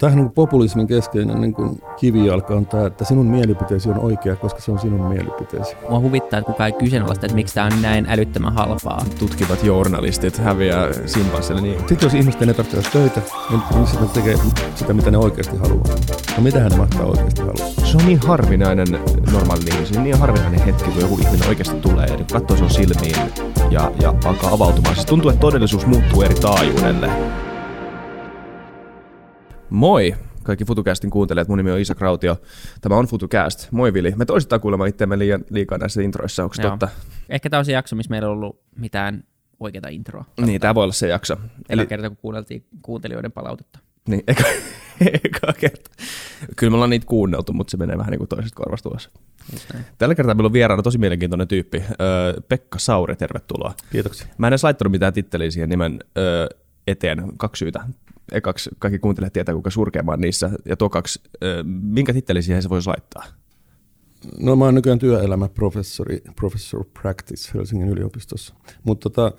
Tämähän niin populismin keskeinen niin kuin kivijalka on tämä, että sinun mielipiteesi on oikea, koska se on sinun mielipiteesi. Mua huvittaa, että kukaan ei kyseenalaista, että miksi tämä on näin älyttömän halpaa. Tutkivat journalistit häviää simpanssille niin. Sitten jos ihmisten ei tarvitse töitä, niin, niin sitten ne tekee sitä, mitä ne oikeasti haluaa. No mitä ne mahtaa oikeasti haluaa? Se on niin harvinainen normaali ihmisen, niin harvinainen hetki, kun joku ihminen oikeasti tulee ja katsoo sun silmiin ja, ja alkaa avautumaan. Siis tuntuu, että todellisuus muuttuu eri taajuudelle. Moi kaikki FutuCastin kuuntelijat, mun nimi on Isa Krautio. Tämä on FutuCast. Moi Vili. Me toistaan kuulemma itseämme liian, liikaa näissä introissa, onko totta? Ehkä tämä on se jakso, missä meillä on ollut mitään oikeaa introa. Katsotaan. Niin, tämä voi olla se jakso. Eli kerta, kun kuunneltiin kuuntelijoiden palautetta. Niin, eka, eka kerta. Kyllä me ollaan niitä kuunneltu, mutta se menee vähän niin kuin toisesta korvasta ulos. Tällä kertaa meillä on vieraana tosi mielenkiintoinen tyyppi. Pekka Sauri, tervetuloa. Kiitoksia. Mä en edes laittanut mitään titteliä siihen nimen eteen. Kaksi syytä ekaksi kaikki kuuntelijat tietää, kuinka surkeamaan niissä, ja tokaksi, minkä titteli siihen se voisi laittaa? No mä oon nykyään työelämäprofessori, professor practice Helsingin yliopistossa, mutta tota,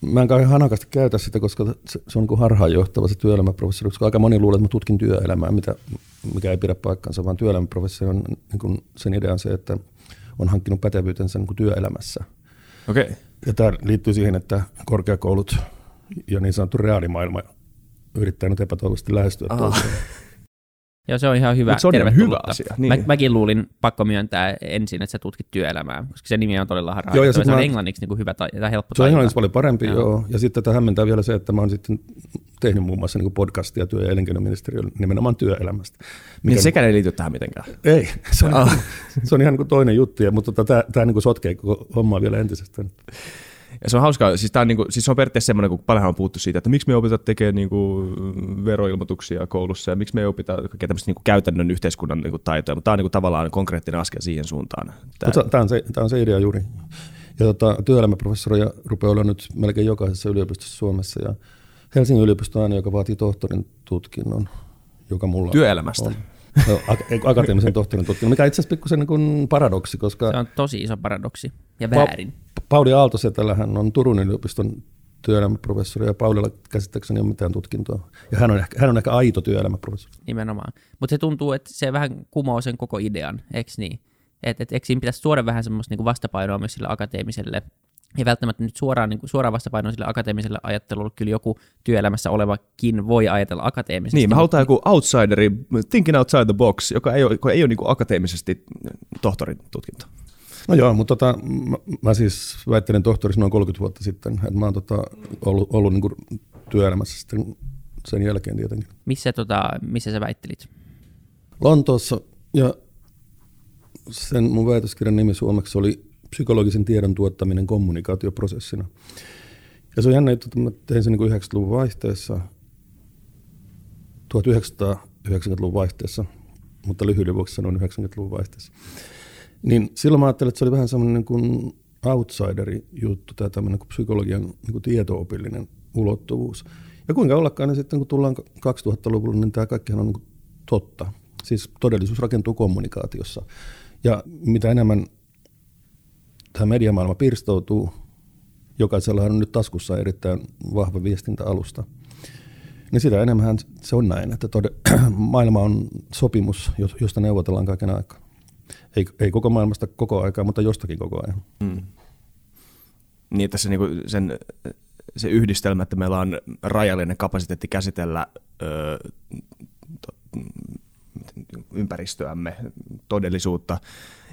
mä en kauhean hanakasti käytä sitä, koska se, se on niin harhaanjohtava se työelämäprofessori, koska aika moni luulee, että mä tutkin työelämää, mitä, mikä ei pidä paikkansa, vaan työelämäprofessori on niin kuin sen idea on se, että on hankkinut pätevyytensä niin kuin työelämässä. Okay. Ja tämä liittyy siihen, että korkeakoulut ja niin sanottu reaalimaailma yrittää nyt epätoivoisesti lähestyä. Joo, se on ihan hyvä. Mut se on ihan hyvä asia. Niin. Mä, mäkin luulin, pakko myöntää ensin, että sä tutkit työelämää, koska se nimi on todella harhaa. Joo, ja se on mä... englanniksi niin kuin hyvä tai, tai helppo Se on englanniksi paljon parempi, joo. joo. Ja sitten tämä hämmentää vielä se, että mä oon sitten tehnyt muun muassa niin kuin podcastia työ- ja elinkeinoministeriön nimenomaan työelämästä. Mikä... Niin sekään ei liity tähän mitenkään. Ei, se on, ah. se on ihan niin kuin toinen juttu, mutta tota, tämä, tämä niin kuin sotkee koko hommaa vielä entisestään. Ja se on hauskaa, siis, on, niinku, siis se on periaatteessa semmoinen, kun paljon on puhuttu siitä, että miksi me opitaan tekemään niinku veroilmoituksia koulussa ja miksi me opitaan kaikkea tämmöistä niinku käytännön yhteiskunnan niinku taitoja, mutta tämä on niinku tavallaan konkreettinen askel siihen suuntaan. Tämä, on, se, on se idea juuri. Ja tota, työelämäprofessoria rupeaa olla nyt melkein jokaisessa yliopistossa Suomessa ja Helsingin yliopisto on aina, joka vaatii tohtorin tutkinnon, joka mulla Työelämästä. on. No, akateemisen tohtorin tutkinnon, mikä itse asiassa pikkusen niin paradoksi, koska... Se on tosi iso paradoksi ja väärin. Pa- Pauli Aaltosetälä, hän on Turun yliopiston työelämäprofessori ja Paulilla käsittääkseni ole mitään tutkintoa. Ja hän on ehkä, hän on ehkä aito työelämäprofessori. Nimenomaan. Mutta se tuntuu, että se vähän kumoo sen koko idean, eikö niin? Että et, eikö siinä pitäisi tuoda vähän semmoista niinku vastapainoa myös sille akateemiselle ei välttämättä nyt suoraan, niin kuin, suoraan vastapainoa sille akateemiselle ajattelulle, kyllä joku työelämässä olevakin voi ajatella akateemisesti. Niin, me halutaan joku outsideri, thinking outside the box, joka ei ole, joka ei ole niin kuin akateemisesti tohtorin tutkinto. No joo, mutta tota, mä, mä siis väittelin tohtorissa noin 30 vuotta sitten, että mä oon tota, ollut, ollut niin kuin työelämässä sitten sen jälkeen tietenkin. Missä, tota, missä sä väittelit? Lontoossa ja sen mun väitöskirjan nimi suomeksi oli psykologisen tiedon tuottaminen kommunikaatioprosessina. Ja se on jännä, että mä tein sen niin 90-luvun vaihteessa, 1990-luvun vaihteessa, mutta lyhyen vuoksi sanoin 90-luvun vaihteessa. Niin silloin mä ajattelin, että se oli vähän semmoinen niin kuin outsideri juttu, tämä tämmöinen kuin psykologian niin kuin tieto-opillinen ulottuvuus. Ja kuinka ollakaan, niin sitten kun tullaan 2000-luvulle, niin tämä kaikkihan on niin kuin totta. Siis todellisuus rakentuu kommunikaatiossa. Ja mitä enemmän tämä mediamaailma pirstoutuu, jokaisella on nyt taskussa erittäin vahva viestintäalusta, niin sitä enemmän se on näin, että tode, maailma on sopimus, josta neuvotellaan kaiken aikaa. Ei, ei koko maailmasta koko aikaa, mutta jostakin koko ajan. Mm. Niin, tässä niinku sen, se yhdistelmä, että meillä on rajallinen kapasiteetti käsitellä ö, to, ympäristöämme, todellisuutta,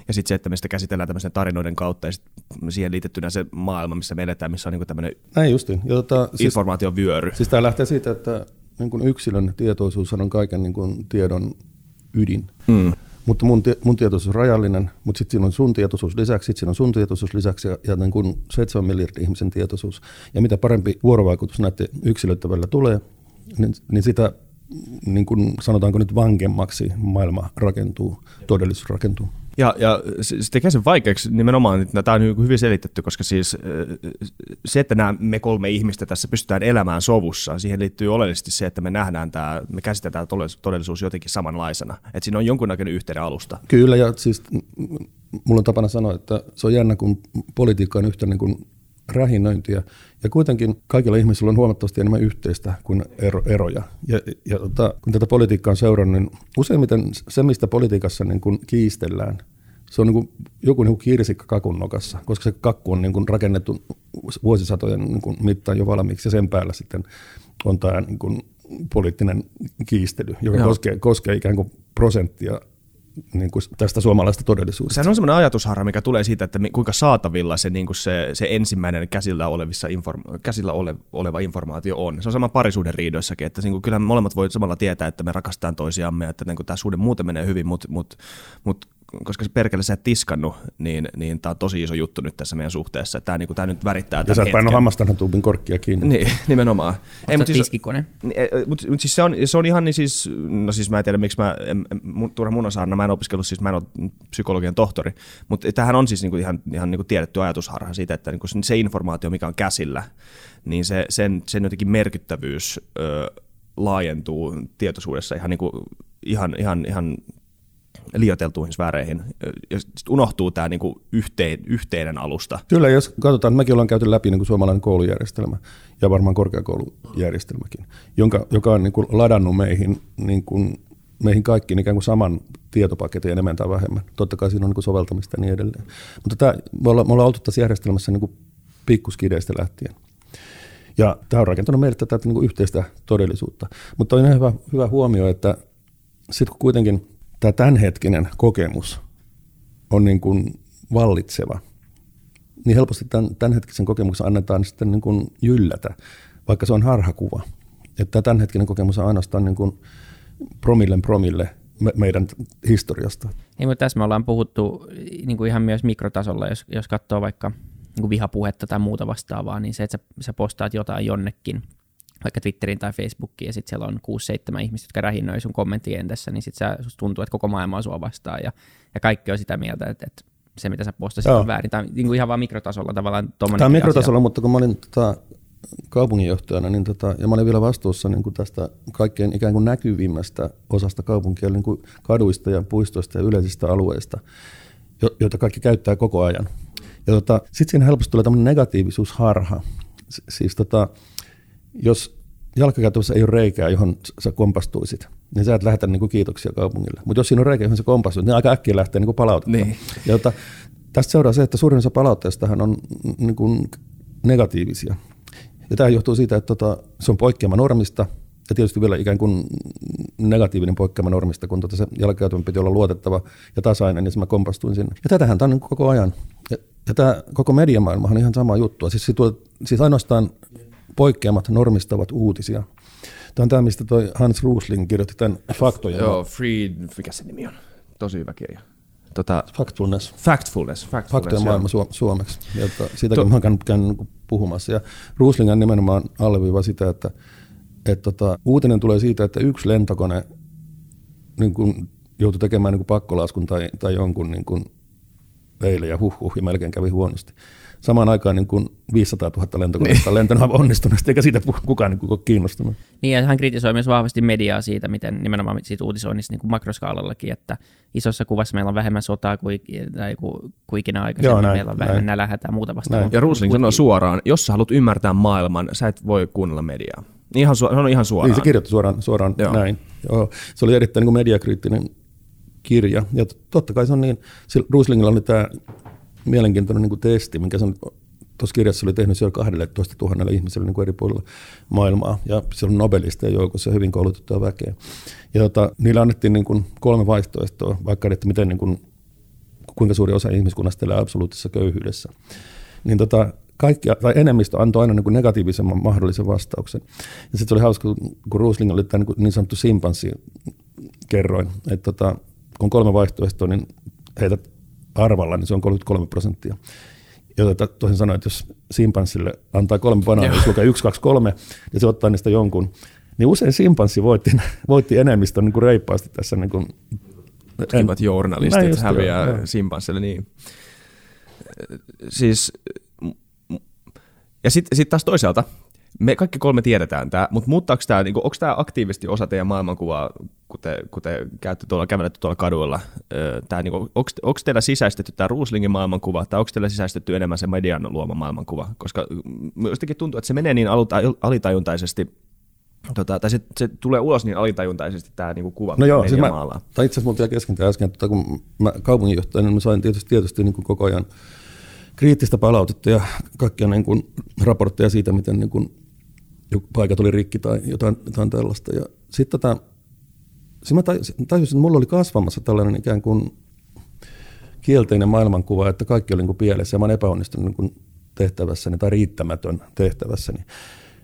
ja sitten se, että me sitä käsitellään tämmöisen tarinoiden kautta, ja sit siihen liitettynä se maailma, missä me eletään, missä on niinku tämmöinen Näin justiin. Ja tota, informaation vyöry. Siis, siis tämä lähtee siitä, että niin kuin yksilön tietoisuus on kaiken niin kuin tiedon ydin. Mm. Mutta mun, mun tietoisuus on rajallinen, mutta sitten siinä on sun tietoisuus lisäksi, sitten siinä on sun tietoisuus lisäksi ja, ja niin kuin 7 miljardin ihmisen tietoisuus. Ja mitä parempi vuorovaikutus näiden yksilöiden välillä tulee, niin, niin sitä niin kuin sanotaanko nyt vankemmaksi maailma rakentuu, todellisuus rakentuu. Ja, ja se tekee sen vaikeaksi nimenomaan, että tämä on hyvin selitetty, koska siis se, että nämä me kolme ihmistä tässä pystytään elämään sovussa, siihen liittyy oleellisesti se, että me nähdään tämä, me käsitetään todellisuus jotenkin samanlaisena. Että siinä on jonkunnäköinen yhteinen alusta. Kyllä, ja siis mulla on tapana sanoa, että se on jännä, kun politiikka on yhtä niin kuin rähinöintiä. Ja kuitenkin kaikilla ihmisillä on huomattavasti enemmän yhteistä kuin ero, eroja. Ja, ja tota, kun tätä politiikkaa on seurannut, niin useimmiten se, mistä politiikassa niin kuin kiistellään, se on niin kuin joku niin kuin kirsikka kakun nokassa, koska se kakku on niin kuin rakennettu vuosisatojen niin kuin mittaan jo valmiiksi ja sen päällä sitten on tämä niin kuin poliittinen kiistely, joka koskee, koskee ikään kuin prosenttia niin kuin tästä suomalaista todellisuudesta. Sehän on semmoinen ajatusharha, mikä tulee siitä, että kuinka saatavilla se, niin kuin se, se ensimmäinen käsillä, olevissa inform- käsillä ole, oleva informaatio on. Se on sama parisuuden riidoissakin, että niin kuin, kyllähän molemmat voi samalla tietää, että me rakastetaan toisiamme, että niin kuin, tämä suhde muuten menee hyvin, mutta mut, mut koska se perkele sä et tiskannut, niin, niin tämä on tosi iso juttu nyt tässä meidän suhteessa. Tämä, niin tämä nyt värittää Ja sä et painot hammastanhan tuubin korkkia kiinni. Niin, nimenomaan. Ei, mutta siis, Mutta mut siis se on, se on ihan niin siis, no siis mä en tiedä miksi mä, en, Turha Munasaarna, mä en opiskellut, siis mä en ole psykologian tohtori, mutta tämähän on siis niinku ihan, ihan niinku tiedetty ajatusharha siitä, että niinku se informaatio, mikä on käsillä, niin se, sen, sen jotenkin merkittävyys ö, laajentuu tietoisuudessa ihan, niinku, ihan, ihan, ihan liioteltuihin sfääreihin. Ja unohtuu tämä niinku yhteen, yhteinen alusta. Kyllä, jos katsotaan, mekin ollaan käyty läpi niinku suomalainen koulujärjestelmä ja varmaan korkeakoulujärjestelmäkin, jonka, joka on niinku ladannut meihin, niinku, meihin kaikkiin ikään kuin saman tietopaketin enemmän tai vähemmän. Totta kai siinä on niinku soveltamista ja niin edelleen. Mutta tämä, me, ollaan, me ollaan oltu tässä järjestelmässä niinku pikkuskideistä lähtien. Ja tämä on rakentanut meille tätä niin kuin yhteistä todellisuutta. Mutta on ihan hyvä, hyvä huomio, että sitten kun kuitenkin tämä tämänhetkinen kokemus on niin kuin vallitseva, niin helposti tämän, tämänhetkisen kokemuksen annetaan sitten niin kuin jyllätä, vaikka se on harhakuva. Että tämänhetkinen kokemus on ainoastaan niin kuin promillen promille me, meidän historiasta. Niin, mutta tässä me ollaan puhuttu niin kuin ihan myös mikrotasolla, jos, jos katsoo vaikka niin kuin vihapuhetta tai muuta vastaavaa, niin se, että sä, sä postaat jotain jonnekin, vaikka Twitteriin tai Facebookiin, ja sitten siellä on 6-7 ihmistä, jotka rähinnöi sun kommenttientässä, niin sitten tuntuu, että koko maailma on sua vastaan, ja, ja kaikki on sitä mieltä, että, että se, mitä sä postasit, Joo. on väärin. Tämä on niin kuin ihan vaan mikrotasolla tavallaan. Tämä on mikrotasolla, asia. mutta kun mä olin tota, kaupunginjohtajana, niin tota, ja mä olin vielä vastuussa niin kuin tästä kaikkein ikään kuin näkyvimmästä osasta kaupunkia, niin kuin kaduista ja puistoista ja yleisistä alueista, joita kaikki käyttää koko ajan. Ja tota, sitten siinä helposti tulee tämmöinen negatiivisuusharha. Siis tota, jos jalkakäytössä ei ole reikää, johon sä kompastuisit, niin sä et lähetä niin kuin kiitoksia kaupungille. Mutta jos siinä on reikä, johon sä kompastuit, niin aika äkkiä lähtee niin palautetta. Niin. Ja tota, tästä seuraa se, että suurin osa palautteistahan on niin kuin negatiivisia. Ja tämä johtuu siitä, että tota, se on poikkeama normista, ja tietysti vielä ikään kuin negatiivinen poikkeama normista, kun tota se jalkakäytön piti olla luotettava ja tasainen, niin mä kompastuin sinne. Ja tätähän tämä on niin koko ajan. Ja, ja tämä koko mediamaailmahan on ihan sama juttu. Siis, siis ainoastaan poikkeamat normistavat uutisia. Tämä on tämä, mistä toi Hans Rusling kirjoitti tämän faktojen. Joo, Free, mikä se nimi on? Tosi hyvä kirja. Tota, Factfulness. Factfulness. Factfulness Faktojen maailma su- suomeksi. Ja tota, siitäkin to- mä oon käynyt niin puhumassa. Ja Rusling nimenomaan alleviiva sitä, että, että tota, uutinen tulee siitä, että yksi lentokone niin kuin, joutui tekemään niin kuin pakkolaskun tai, tai jonkun niin kuin, eilen ja huh, huh ja melkein kävi huonosti samaan aikaan niin kuin 500 000 lentokonetta niin. lentänyt onnistuneesti, eikä siitä kukaan niin kuin kiinnostunut. Niin, ja hän kritisoi myös vahvasti mediaa siitä, miten nimenomaan siitä uutisoinnista niin kuin makroskaalallakin, että isossa kuvassa meillä on vähemmän sotaa kuin, tai kuin, kuin ikinä aikaisemmin, Joo, näin, meillä on vähemmän nälähätää ja muuta vastaavaa. Ja Rusling sanoo suoraan, jos sä haluat ymmärtää maailman, sä et voi kuunnella mediaa. Ihan su- on ihan suoraan. Niin, se kirjoitti suoraan, suoraan Joo. näin. Joo. Se oli erittäin niin mediakriittinen kirja. Ja totta kai se on niin, Ruslingilla oli tämä mielenkiintoinen niin testi, minkä se tuossa kirjassa oli tehnyt siellä 12 000 ihmiselle niin kuin eri puolilla maailmaa, ja siellä on nobelista joukossa hyvin koulutettua väkeä. Ja tota, niillä annettiin niin kuin kolme vaihtoehtoa, vaikka että miten niin kuin, kuinka suuri osa ihmiskunnasta elää absoluuttisessa köyhyydessä. Niin tota, kaikki, tai enemmistö antoi aina niin kuin negatiivisemman mahdollisen vastauksen. Ja sitten se oli hauska, kun Rusling oli tämä niin, niin sanottu simpanssi kerroin, että tota, kun kolme vaihtoehtoa, niin heitä arvalla, niin se on 33 prosenttia. Jota toisin sanoen, että jos simpanssille antaa kolme banaania, jos lukee 1, 2, 3, ja se ottaa niistä jonkun, niin usein simpanssi voitti, voitti enemmistön niin kuin reippaasti tässä. Niin kuin, Tutkivat en, journalistit häviää jo, simpanssille, niin. Siis, ja sitten sit taas toisaalta, me kaikki kolme tiedetään tämä, mutta muuttaako tämä, niinku, onko tämä aktiivisesti osa teidän maailmankuvaa kun te, kun te käytte tuolla, kävelette tuolla kaduilla, tää, niin onko teillä sisäistetty tämä Ruuslingin maailmankuva, tai onko teillä sisäistetty enemmän se median luoma maailmankuva? Koska jostakin tuntuu, että se menee niin alitajuntaisesti, Tota, tai se, se, tulee ulos niin alitajuntaisesti tämä niinku kuva, no joo, siis mä, tai itse asiassa mulla kesken äsken, että kun mä kaupunginjohtajana niin mä sain tietysti, tietysti niin kuin koko ajan kriittistä palautetta ja kaikkia niin kuin raportteja siitä, miten niin kuin paikat oli rikki tai jotain, jotain tällaista. Ja sitten tota, sit mä tajusin, että mulla oli kasvamassa tällainen ikään kuin kielteinen maailmankuva, että kaikki oli niin kuin pielessä ja mä olen epäonnistunut niin kuin tehtävässäni tai riittämätön tehtävässäni.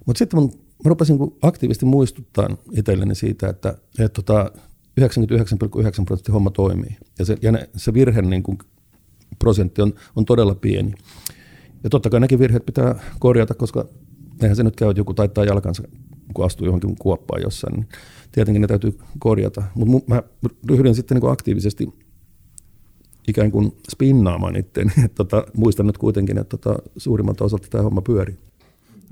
Mutta sitten mun, mä rupesin niin aktiivisesti muistuttaa itselleni siitä, että, että tota 99,9 prosenttia homma toimii. Ja se, ja ne, se virhe niin kuin prosentti on, on todella pieni. Ja totta kai nekin virheet pitää korjata, koska eihän se nyt käy, että joku taittaa jalkansa, kun astuu johonkin kuoppaan jossain. Niin tietenkin ne täytyy korjata. Mutta mä ryhdyin sitten niin kuin aktiivisesti ikään kuin spinnaamaan itseäni. tota, muistan nyt kuitenkin, että tota, suurimmalta osalta tämä homma pyörii.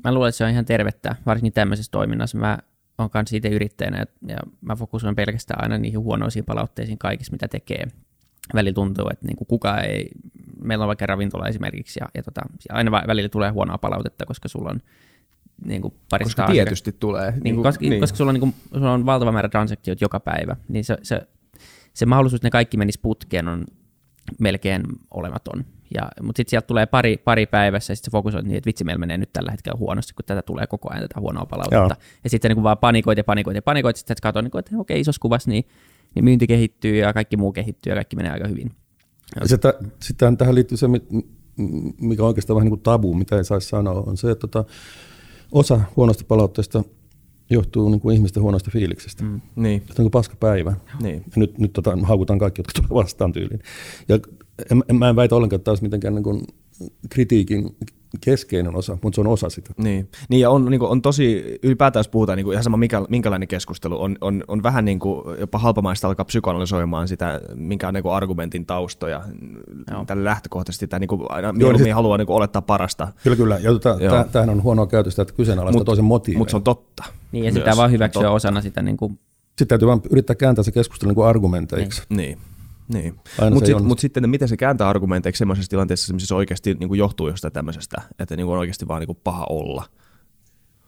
Mä luulen, että se on ihan tervettä, varsinkin tämmöisessä toiminnassa. Mä olen kanssa itse yrittäjänä ja mä fokusoin pelkästään aina niihin huonoisiin palautteisiin kaikissa, mitä tekee. Välillä tuntuu, että niin kuin ei, meillä on vaikka ravintola esimerkiksi ja, ja tota, aina välillä tulee huonoa palautetta, koska sulla on niin kuin parista Koska tietysti asiakka- tulee. Niin, niin, koska, niin. koska sulla on, niin kuin, sulla on valtava määrä transaktioita joka päivä, niin se, se, se mahdollisuus, että ne kaikki menis putkeen, on melkein olematon. Ja, mutta sitten sieltä tulee pari, pari päivässä ja sitten se fokusoit niin, että vitsi, meillä menee nyt tällä hetkellä huonosti, kun tätä tulee koko ajan tätä huonoa palautetta. Joo. Ja sitten niin vaan panikoit ja panikoit ja panikoit, sitten katsoo, niin kuin, että okei, isossa kuvassa niin, niin myynti kehittyy ja kaikki muu kehittyy ja kaikki menee aika hyvin. Sitten tähän liittyy se, mikä on oikeastaan vähän niin kuin tabu, mitä ei saisi sanoa, on se, että tota, osa huonosta palautteesta johtuu niin kuin ihmisten huonosta fiiliksestä. Mm, niin. Se on niin paska päivä. Niin. Ja nyt, nyt tota, haukutaan kaikki, jotka tulevat vastaan tyyliin. Ja en, en, mä en väitä ollenkaan, että tämä olisi mitenkään niin kuin kritiikin keskeinen osa, mutta se on osa sitä. Niin, niin ja on, niin kuin, on tosi, ylipäätään jos puhutaan niin kuin ihan sama mikä, minkälainen keskustelu, on, on, on vähän niin kuin jopa halpamaista alkaa psykoanalysoimaan sitä, minkä on niin kuin argumentin taustoja Joo. tälle lähtökohtaisesti, tai niin kuin aina Joo, niin haluaa niin kuin olettaa parasta. Kyllä, kyllä, ja tota, tämähän on huonoa käytöstä, että kyseenalaista toisen motiivia. Mutta se on totta. Niin, ja sitä vaan hyväksyä osana sitä niin kuin... Sitten täytyy vaan yrittää kääntää se keskustelu niin kuin argumenteiksi. Niin. niin. Niin. Mutta sit, mut sitten miten se kääntää argumenteiksi sellaisessa tilanteessa, missä se oikeasti niin kuin johtuu jostain tämmöisestä, että niin kuin on oikeasti vaan niin kuin paha olla?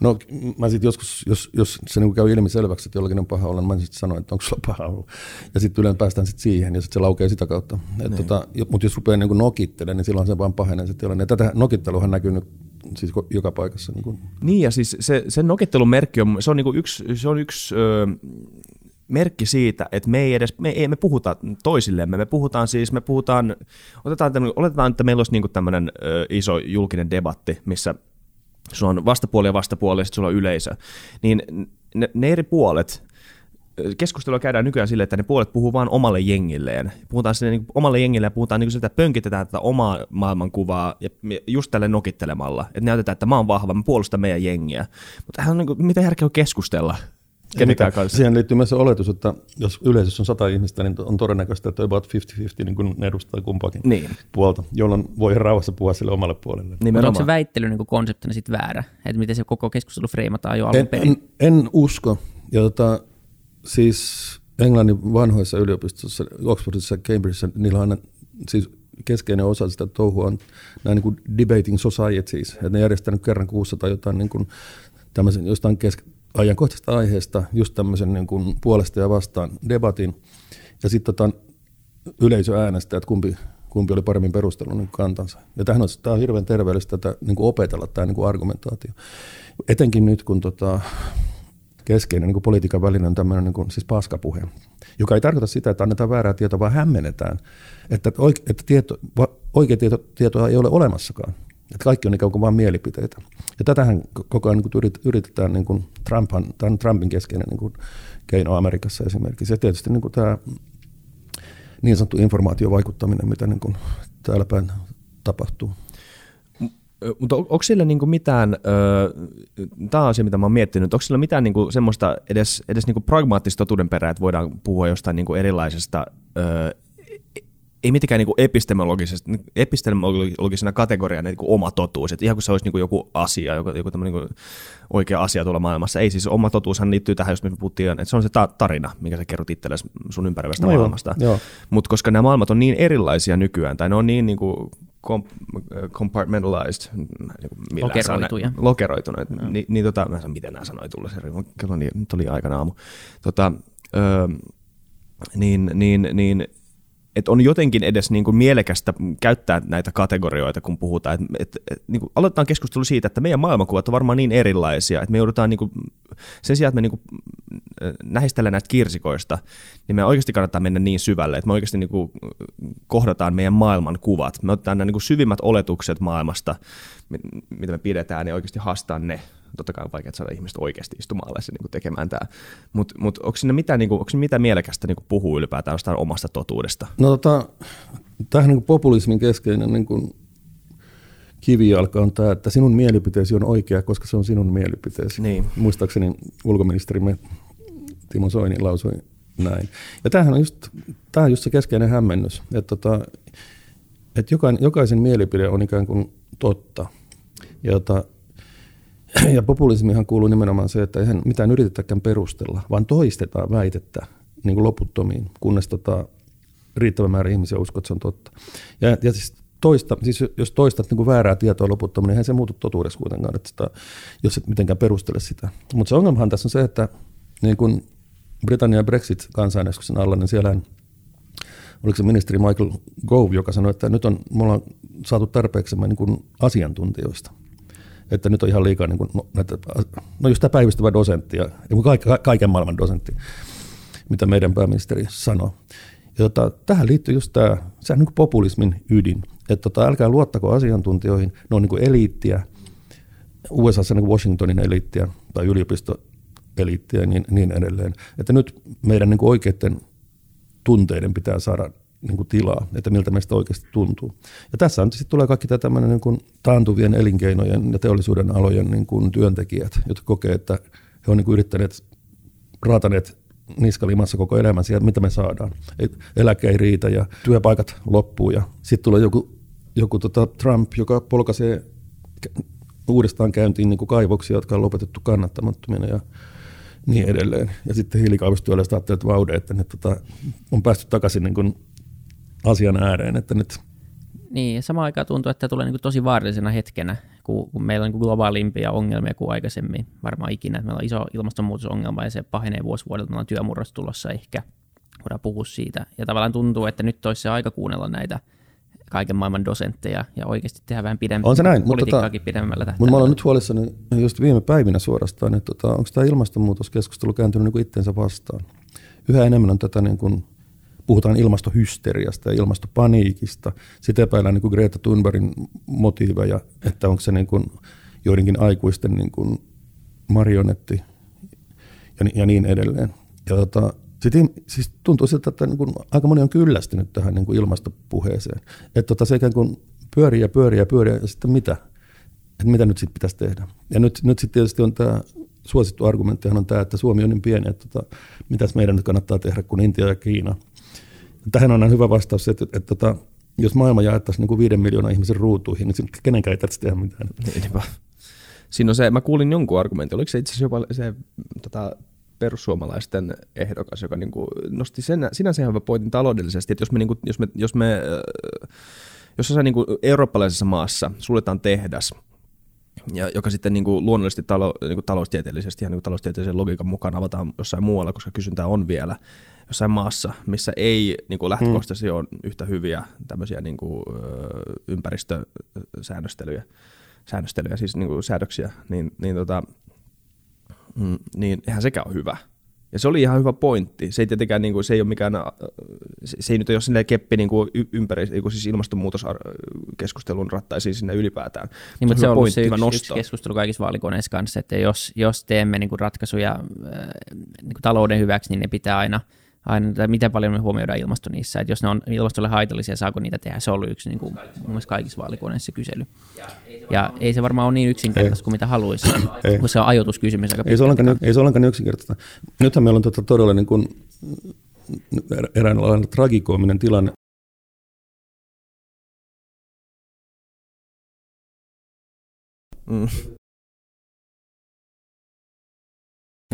No mä sitten joskus, jos, jos se niin käy ilmi selväksi, että jollakin on paha olla, niin mä sitten sanoin, että onko sulla paha olla. Ja sitten yleensä päästään sitten siihen ja sitten se laukee sitä kautta. Niin. Tota, Mutta jos rupeaa niin nokittelemaan, niin silloin se vaan pahenee se tilanne. Ja tätä nokitteluhan näkyy nyt siis joka paikassa. Niin, kuin. niin ja siis se, se nokittelun merkki on, se on, niin kuin yksi, se on yksi ö, merkki siitä, että me ei edes, me ei me puhuta toisillemme, me puhutaan siis, me puhutaan, otetaan oletetaan, että meillä olisi niin tämmöinen iso julkinen debatti, missä sulla on vastapuoli ja vastapuoli ja sitten sulla on yleisö, niin ne, ne eri puolet, keskustelua käydään nykyään sille, että ne puolet puhuu vain omalle jengilleen. Puhutaan sinne niin omalle jengille ja puhutaan niin sitä, pönkitetään tätä omaa maailmankuvaa ja just tälle nokittelemalla. Että näytetään, että mä oon vahva, mä puolustan meidän jengiä. Mutta on niin kuin, mitä järkeä on keskustella? Kenenkään kanssa. Siihen liittyy myös se oletus, että jos yleisössä on sata ihmistä, niin on todennäköistä, että about 50-50 niin kuin edustaa kumpaakin niin. puolta, jolloin voi rauhassa puhua sille omalle puolelle. Niin, onko se väittely niin kuin konseptina sitten väärä? Että miten se koko keskustelu freimataan jo alun en, en, en usko. Ja tota, siis Englannin vanhoissa yliopistossa, Oxfordissa ja Cambridgeissa, niillä on aina siis keskeinen osa sitä touhua on nämä niin kuin debating societies, että ne järjestää nyt kerran kuussa tai jotain niin kuin tämmöisen, jostain kesk- ajankohtaisesta aiheesta just tämmöisen niin kuin puolesta ja vastaan debatin, ja sitten tota, yleisö äänestää, että kumpi, kumpi oli paremmin perustellut niin kantansa. Ja tämähän on, tämä on hirveän terveellistä tätä, niin kuin opetella tämä niin kuin argumentaatio. Etenkin nyt, kun tota, keskeinen niin kuin politiikan väline on tämmöinen niin kuin, siis paskapuhe, joka ei tarkoita sitä, että annetaan väärää tietoa, vaan hämmennetään, että, oike, että tieto, oikea tieto, tietoa ei ole olemassakaan. Että kaikki on ikään kuin vain mielipiteitä. Ja tätähän koko ajan niin yritetään, niin kuin Trumphan, Trumpin keskeinen niin kuin keino Amerikassa esimerkiksi. Ja tietysti niin kuin tämä niin sanottu informaatiovaikuttaminen, mitä niin kuin täällä päin tapahtuu. Mutta on, onko sillä niinku mitään, tämä on asia, mitä mä oon miettinyt, onko sillä mitään niinku semmoista edes, edes niinku pragmaattista totuuden perää, että voidaan puhua jostain niinku erilaisesta ö, ei mitenkään niin epistemologisena, epistemologisena kategoriana niin oma totuus, että ihan kuin se olisi niin joku asia, joku, joku niin oikea asia tuolla maailmassa. Ei siis oma totuushan liittyy tähän, jos me puhuttiin, että se on se ta- tarina, mikä sä kerrot itsellesi sun ympäröivästä no maailmasta. Mutta koska nämä maailmat on niin erilaisia nykyään, tai ne on niin, niin kuin compartmentalized, niin lokeroituja. lokeroituneet, no. niin, niin tota, mä en miten nämä sanoi tulla, se kello niin, nyt oli aikana aamu. Tota, öö, niin, niin, niin että on jotenkin edes niin kuin mielekästä käyttää näitä kategorioita, kun puhutaan. Et, et, et, niin kuin aloitetaan keskustelu siitä, että meidän maailmankuvat on varmaan niin erilaisia, että me joudutaan niin kuin, sen sijaan, että me niin kuin, nähistellään näistä kirsikoista, niin me oikeasti kannattaa mennä niin syvälle, että me oikeasti niin kuin, kohdataan meidän maailmankuvat. Me otetaan nämä niin kuin syvimmät oletukset maailmasta, mitä me pidetään, niin oikeasti haastaa ne totta kai on vaikea saada ihmiset oikeasti istumaan alas niin tekemään tämä. Mutta mut onko siinä mitään, niin kuin, onko siinä mitään mielekästä niin puhua ylipäätään jostain omasta totuudesta? No tota, tähän niin populismin keskeinen niin kuin kivijalka on tämä, että sinun mielipiteesi on oikea, koska se on sinun mielipiteesi. Niin. Muistaakseni ulkoministerimme Timo Soini lausui näin. Ja tämähän on just, tämä on just se keskeinen hämmennys, että, tota, että jokainen, jokaisen mielipide on ikään kuin totta. Ja tota, ja populismihan kuuluu nimenomaan se, että eihän mitään yritetäkään perustella, vaan toistetaan väitettä niin kuin loputtomiin, kunnes tota, riittävä määrä ihmisiä uskoo, että se on totta. Ja, ja siis toista, siis jos toistat niin kuin väärää tietoa loputtomiin, niin eihän se muutu totuudessa kuitenkaan, että sitä, jos et mitenkään perustele sitä. Mutta se ongelmahan tässä on se, että niin kuin Britannian Brexit-kansanäänestyksen alla, niin siellä oliko se ministeri Michael Gove, joka sanoi, että nyt on, me ollaan saatu tarpeeksi niin kuin asiantuntijoista – että nyt on ihan liikaa niin kuin, no, näitä, no just tämä päivystävä dosentti ja kaiken, maailman dosentti, mitä meidän pääministeri sanoi. Ja tota, tähän liittyy just tämä, se on niin populismin ydin, että tota, älkää luottako asiantuntijoihin, ne on niin kuin eliittiä, USA niin Washingtonin eliittiä tai yliopistoeliittiä ja niin, niin edelleen. Että nyt meidän niin kuin oikeiden tunteiden pitää saada niin kuin tilaa, että miltä meistä oikeasti tuntuu. Ja tässä on, sitten tulee kaikki tämä niin kuin taantuvien elinkeinojen ja teollisuuden alojen niin kuin työntekijät, jotka kokee, että he on niin kuin yrittäneet, raataneet niskalimassa koko elämän siellä, mitä me saadaan. Eläke ei riitä ja työpaikat loppuu ja sitten tulee joku, joku tota Trump, joka polkaisee uudestaan käyntiin niin kuin kaivoksia, jotka on lopetettu kannattamattomina ja niin edelleen. Ja sitten hiilikaivostyöläiset ajattelevat, että vaude, että ne tota, on päästy takaisin niin kuin asian ääreen, että nyt niin, ja samaan aikaan tuntuu, että tulee niin tosi vaarallisena hetkenä, kun, kun meillä on niin globaalimpia ongelmia kuin aikaisemmin varmaan ikinä. Meillä on iso ilmastonmuutosongelma ja se pahenee vuosi vuodelta. Meillä on työmurros tulossa ehkä, voidaan puhua siitä. Ja tavallaan tuntuu, että nyt olisi se aika kuunnella näitä kaiken maailman dosentteja ja oikeasti tehdä vähän pidemmän on se näin, politiikkaakin tota, pidemmällä tähtäimellä. Mutta mä olen nyt huolissani just viime päivinä suorastaan, että tota, onko tämä ilmastonmuutoskeskustelu kääntynyt niin kuin itseensä vastaan. Yhä enemmän on tätä niin kuin puhutaan ilmastohysteriasta ja ilmastopaniikista. Sitten epäillään niin kuin Greta Thunbergin motiiveja, että onko se niin kuin joidenkin aikuisten niin kuin marionetti ja, ja niin edelleen. Ja tota, sitten, siis tuntuu siltä, että niin kuin aika moni on kyllästynyt tähän niin kuin ilmastopuheeseen. Että tota, se ikään kuin pyörii ja pyörii ja pyörii ja sitten mitä? Että mitä nyt sitten pitäisi tehdä? Ja nyt, nyt sitten tietysti on tämä suosittu argumenttihan on tämä, että Suomi on niin pieni, että tota, mitäs meidän nyt kannattaa tehdä, kun Intia ja Kiina Tähän on hyvä vastaus, että, että, että, että jos maailma jaettaisiin niin kuin viiden miljoonan ihmisen ruutuihin, niin kenenkään ei tarvitse tehdä mitään. Siinä on se, mä kuulin jonkun argumentin, oliko se itse asiassa jopa se tota, perussuomalaisten ehdokas, joka niin kuin nosti sen, sinänsä ihan hyvä pointin taloudellisesti, että jos me, niin kuin, jos me, jos me jos niin kuin eurooppalaisessa maassa suljetaan tehdas, ja joka sitten niin kuin luonnollisesti talo, niin kuin taloustieteellisesti ja niin kuin taloustieteellisen logiikan mukaan avataan jossain muualla, koska kysyntää on vielä, jossain maassa, missä ei niin kuin lähtökohtaisesti mm. ole yhtä hyviä tämmöisiä niin kuin, ympäristösäännöstelyjä, säännöstelyjä, siis niin kuin säädöksiä, niin, niin, tota, mm, niin eihän sekään ole hyvä. Ja se oli ihan hyvä pointti. Se ei tietenkään, niin kuin, se ei ole mikään, se ei nyt ole sinne keppi niin kuin ympäri, niin kuin siis ilmastonmuutoskeskustelun rattaisiin sinne ylipäätään. Niin, mutta se on ollut se yksi, yksi, keskustelu kaikissa vaalikoneissa kanssa, että jos, jos teemme niin kuin ratkaisuja niin kuin talouden hyväksi, niin ne pitää aina – aina, tai miten paljon me huomioidaan ilmasto niissä, että jos ne on ilmastolle haitallisia, saako niitä tehdä, se on ollut yksi niin kuin, mun mielestä kaikissa vaalikoneissa se kysely. Ja ei se varmaan ole niin yksinkertaista kuin mitä haluaisi, kun se on ajoituskysymys aika ei se, ollenkaan, ei se ollenkaan yksinkertaista. Nythän meillä on tota todella niin kuin, eräänlainen tragikoominen tilanne, Mm.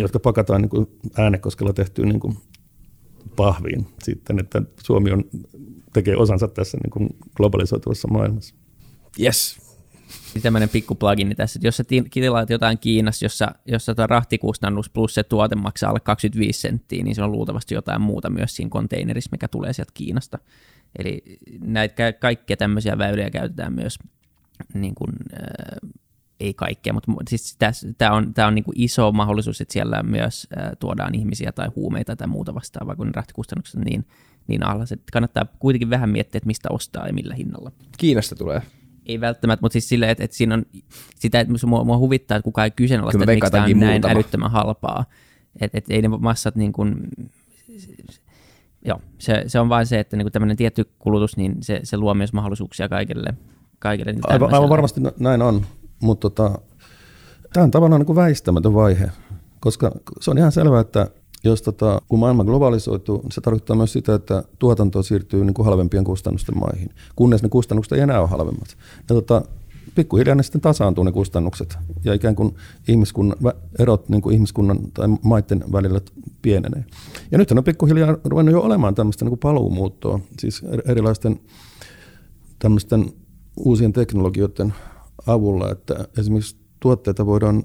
jotka pakataan niin kuin äänekoskella tehtyyn niin kuin pahviin sitten, että Suomi on, tekee osansa tässä niin kuin globalisoituvassa maailmassa. Yes. Tämmöinen pikku plugini tässä, että jos sä ti- tilaat jotain Kiinassa, jossa, jossa tuo rahtikustannus plus se tuote maksaa alle 25 senttiä, niin se on luultavasti jotain muuta myös siinä konteinerissa, mikä tulee sieltä Kiinasta. Eli näitä ka- kaikkia tämmöisiä väyliä käytetään myös, niin kuin, äh, ei kaikkea, mutta mu- siis tämä on, tää on niin kuin iso mahdollisuus, että siellä myös äh, tuodaan ihmisiä tai huumeita tai muuta vastaavaa, kun rahtikustannukset on niin, niin alhaiset. että Kannattaa kuitenkin vähän miettiä, että mistä ostaa ja millä hinnalla. Kiinasta tulee. Ei välttämättä, mutta siis silleen, että, että siinä on sitä, että mua, mua huvittaa, että kukaan ei kyseenalaista, että miksi tämä on näin muutama. älyttömän halpaa. Että et ei ne massat niin kuin, joo, se, se on vain se, että niin tämmöinen tietty kulutus, niin se, se luo myös mahdollisuuksia kaikille. kaikille niin Aivan, aivan varmasti nä- näin on, mutta tota, tämä on tavallaan niin kuin väistämätön vaihe, koska se on ihan selvää, että jos tota, kun maailma globalisoituu, niin se tarkoittaa myös sitä, että tuotanto siirtyy niin kuin halvempien kustannusten maihin, kunnes ne kustannukset ei enää ole halvemmat. Ja tota, pikkuhiljaa ne sitten tasaantuu ne kustannukset ja ikään kuin ihmiskunnan, erot niin kuin ihmiskunnan tai maiden välillä pienenee. Ja nyt on pikkuhiljaa ruvennut jo olemaan tämmöistä niin kuin paluumuuttoa, siis er- erilaisten tämmöisten uusien teknologioiden avulla, että esimerkiksi tuotteita voidaan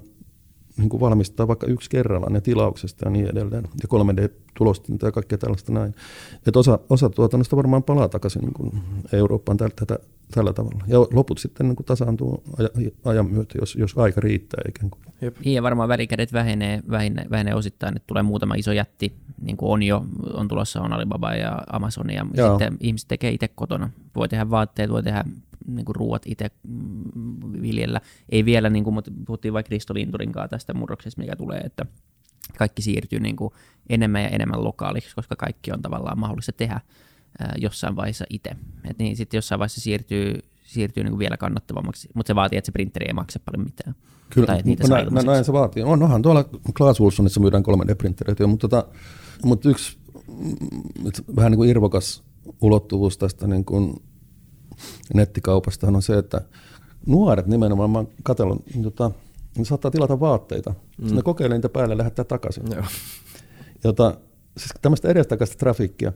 niin kuin valmistaa vaikka yksi kerrallaan ja tilauksesta ja niin edelleen, ja 3D-tulostinta ja kaikkea tällaista näin. Että osa, osa tuotannosta varmaan palaa takaisin niin kuin Eurooppaan tällä, tätä, tällä tavalla. Ja loput sitten niin kuin tasaantuu aja- ajan myötä, jos, jos aika riittää ikään kuin. Niin, ja varmaan välikädet vähenee, vähenee, vähenee osittain, että tulee muutama iso jätti, niin kuin on jo, on tulossa on Alibaba ja Amazon, ja Joo. sitten ihmiset tekee itse kotona. Voi tehdä vaatteet, voi tehdä niin kuin ruuat itse mm, viljellä. Ei vielä, niin kuin, mutta puhuttiin vaikka Risto Linturin kanssa tästä murroksesta, mikä tulee, että kaikki siirtyy niin kuin enemmän ja enemmän lokaaliksi, koska kaikki on tavallaan mahdollista tehdä ää, jossain vaiheessa itse. Et niin sitten jossain vaiheessa siirtyy, siirtyy niin kuin vielä kannattavammaksi, mutta se vaatii, että se printeri ei maksa paljon mitään. Tai että niitä näin, näin se vaatii. On, onhan tuolla Klaas Wilsonissa myydään 3D-printtereitä, jo, mutta, tota, mutta yksi mm, et vähän niin kuin irvokas ulottuvuus tästä niin kuin nettikaupastahan on se, että nuoret nimenomaan, mä oon katsellut, niin tota, ne saattaa tilata vaatteita, mm. ne kokeilee niitä päälle ja lähettää takaisin. Joo. Jota, siis tämmöistä edestakaista trafiikkia.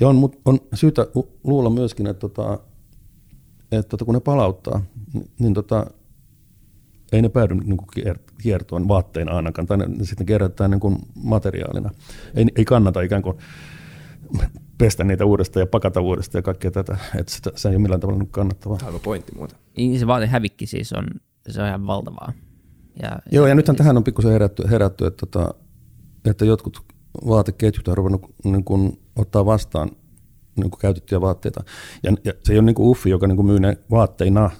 Ja on, on syytä luulla myöskin, että, tota, että tota, kun ne palauttaa, niin, niin tota, ei ne päädy niin kuin kier- kiertoon vaatteina ainakaan, tai ne, ne sitten kerätään niin kuin materiaalina. Ei, ei kannata ikään kuin pestä niitä uudestaan ja pakata uudestaan ja kaikkea tätä, että sitä, se ei ole millään tavalla kannattavaa. Aivan pointti muuta. Niin se vaatehävikki siis on, se on ihan valtavaa. Ja, Joo, ja nythän tähän on pikkusen herätty, herätty että, tota, että jotkut vaateketjut on ruvennut niin kuin, ottaa vastaan niin kuin käytettyjä vaatteita. Ja, ja se ei ole niin kuin Uffi, joka niin kuin myy ne vaatteina,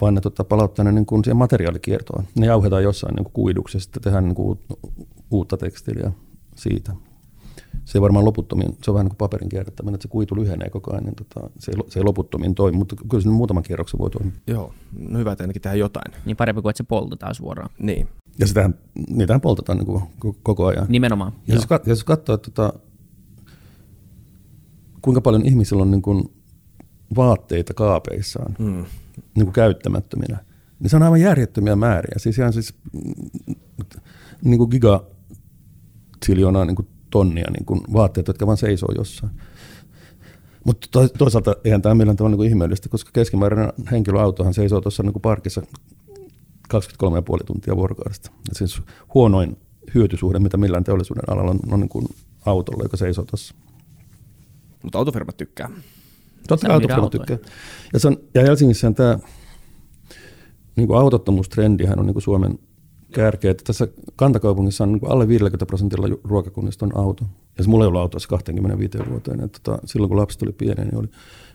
vaan ne tota, palauttaa ne niin kuin siihen materiaalikiertoon. Ne jauhetaan jossain niin kuin kuiduksi ja sitten tehdään niin kuin uut- uutta tekstiiliä siitä. Se ei varmaan loputtomiin, se on vähän niin kuin paperin kierrättäminen, että se kuitu lyhenee koko ajan, niin tota, se, ei, se ei loputtomiin toimi, mutta kyllä se nyt muutaman kierroksen voi toimia. Joo, no hyvä, että ainakin tehdään jotain. Niin parempi kuin, että se poltetaan suoraan. Niin. Ja sitähän, niitähän poltetaan niin kuin ko- koko ajan. Nimenomaan. Ja jos, kat- jos katsoo, että tota, kuinka paljon ihmisillä on niin kuin vaatteita kaapeissaan Mm. niin kuin käyttämättöminä, niin se on aivan järjettömiä määriä. Siis ihan siis mm, niin kuin gigatsiljoonaa niin kuin tonnia niin kuin vaatteita, jotka vaan seisoo jossain. Mutta toisaalta eihän tämä millään tavalla niin kuin ihmeellistä, koska keskimääräinen henkilöautohan seisoo tuossa niin kuin parkissa 23,5 tuntia vuorokaudesta. Ja siis huonoin hyötysuhde, mitä millään teollisuuden alalla on, on niin kuin autolla, joka seisoo tuossa. Mutta autofirmat tykkää. Totta kai autofirmat tykkää. Ja, se on, ja Helsingissä tämä niin kuin autottomuustrendihän on niin kuin Suomen kärkeä. Että tässä kantakaupungissa on niin kuin alle 50 prosentilla ruokakunnista on auto. Ja se mulla ei ollut autossa 25 vuoteen. Että tota, silloin kun lapset oli pieni, niin oli.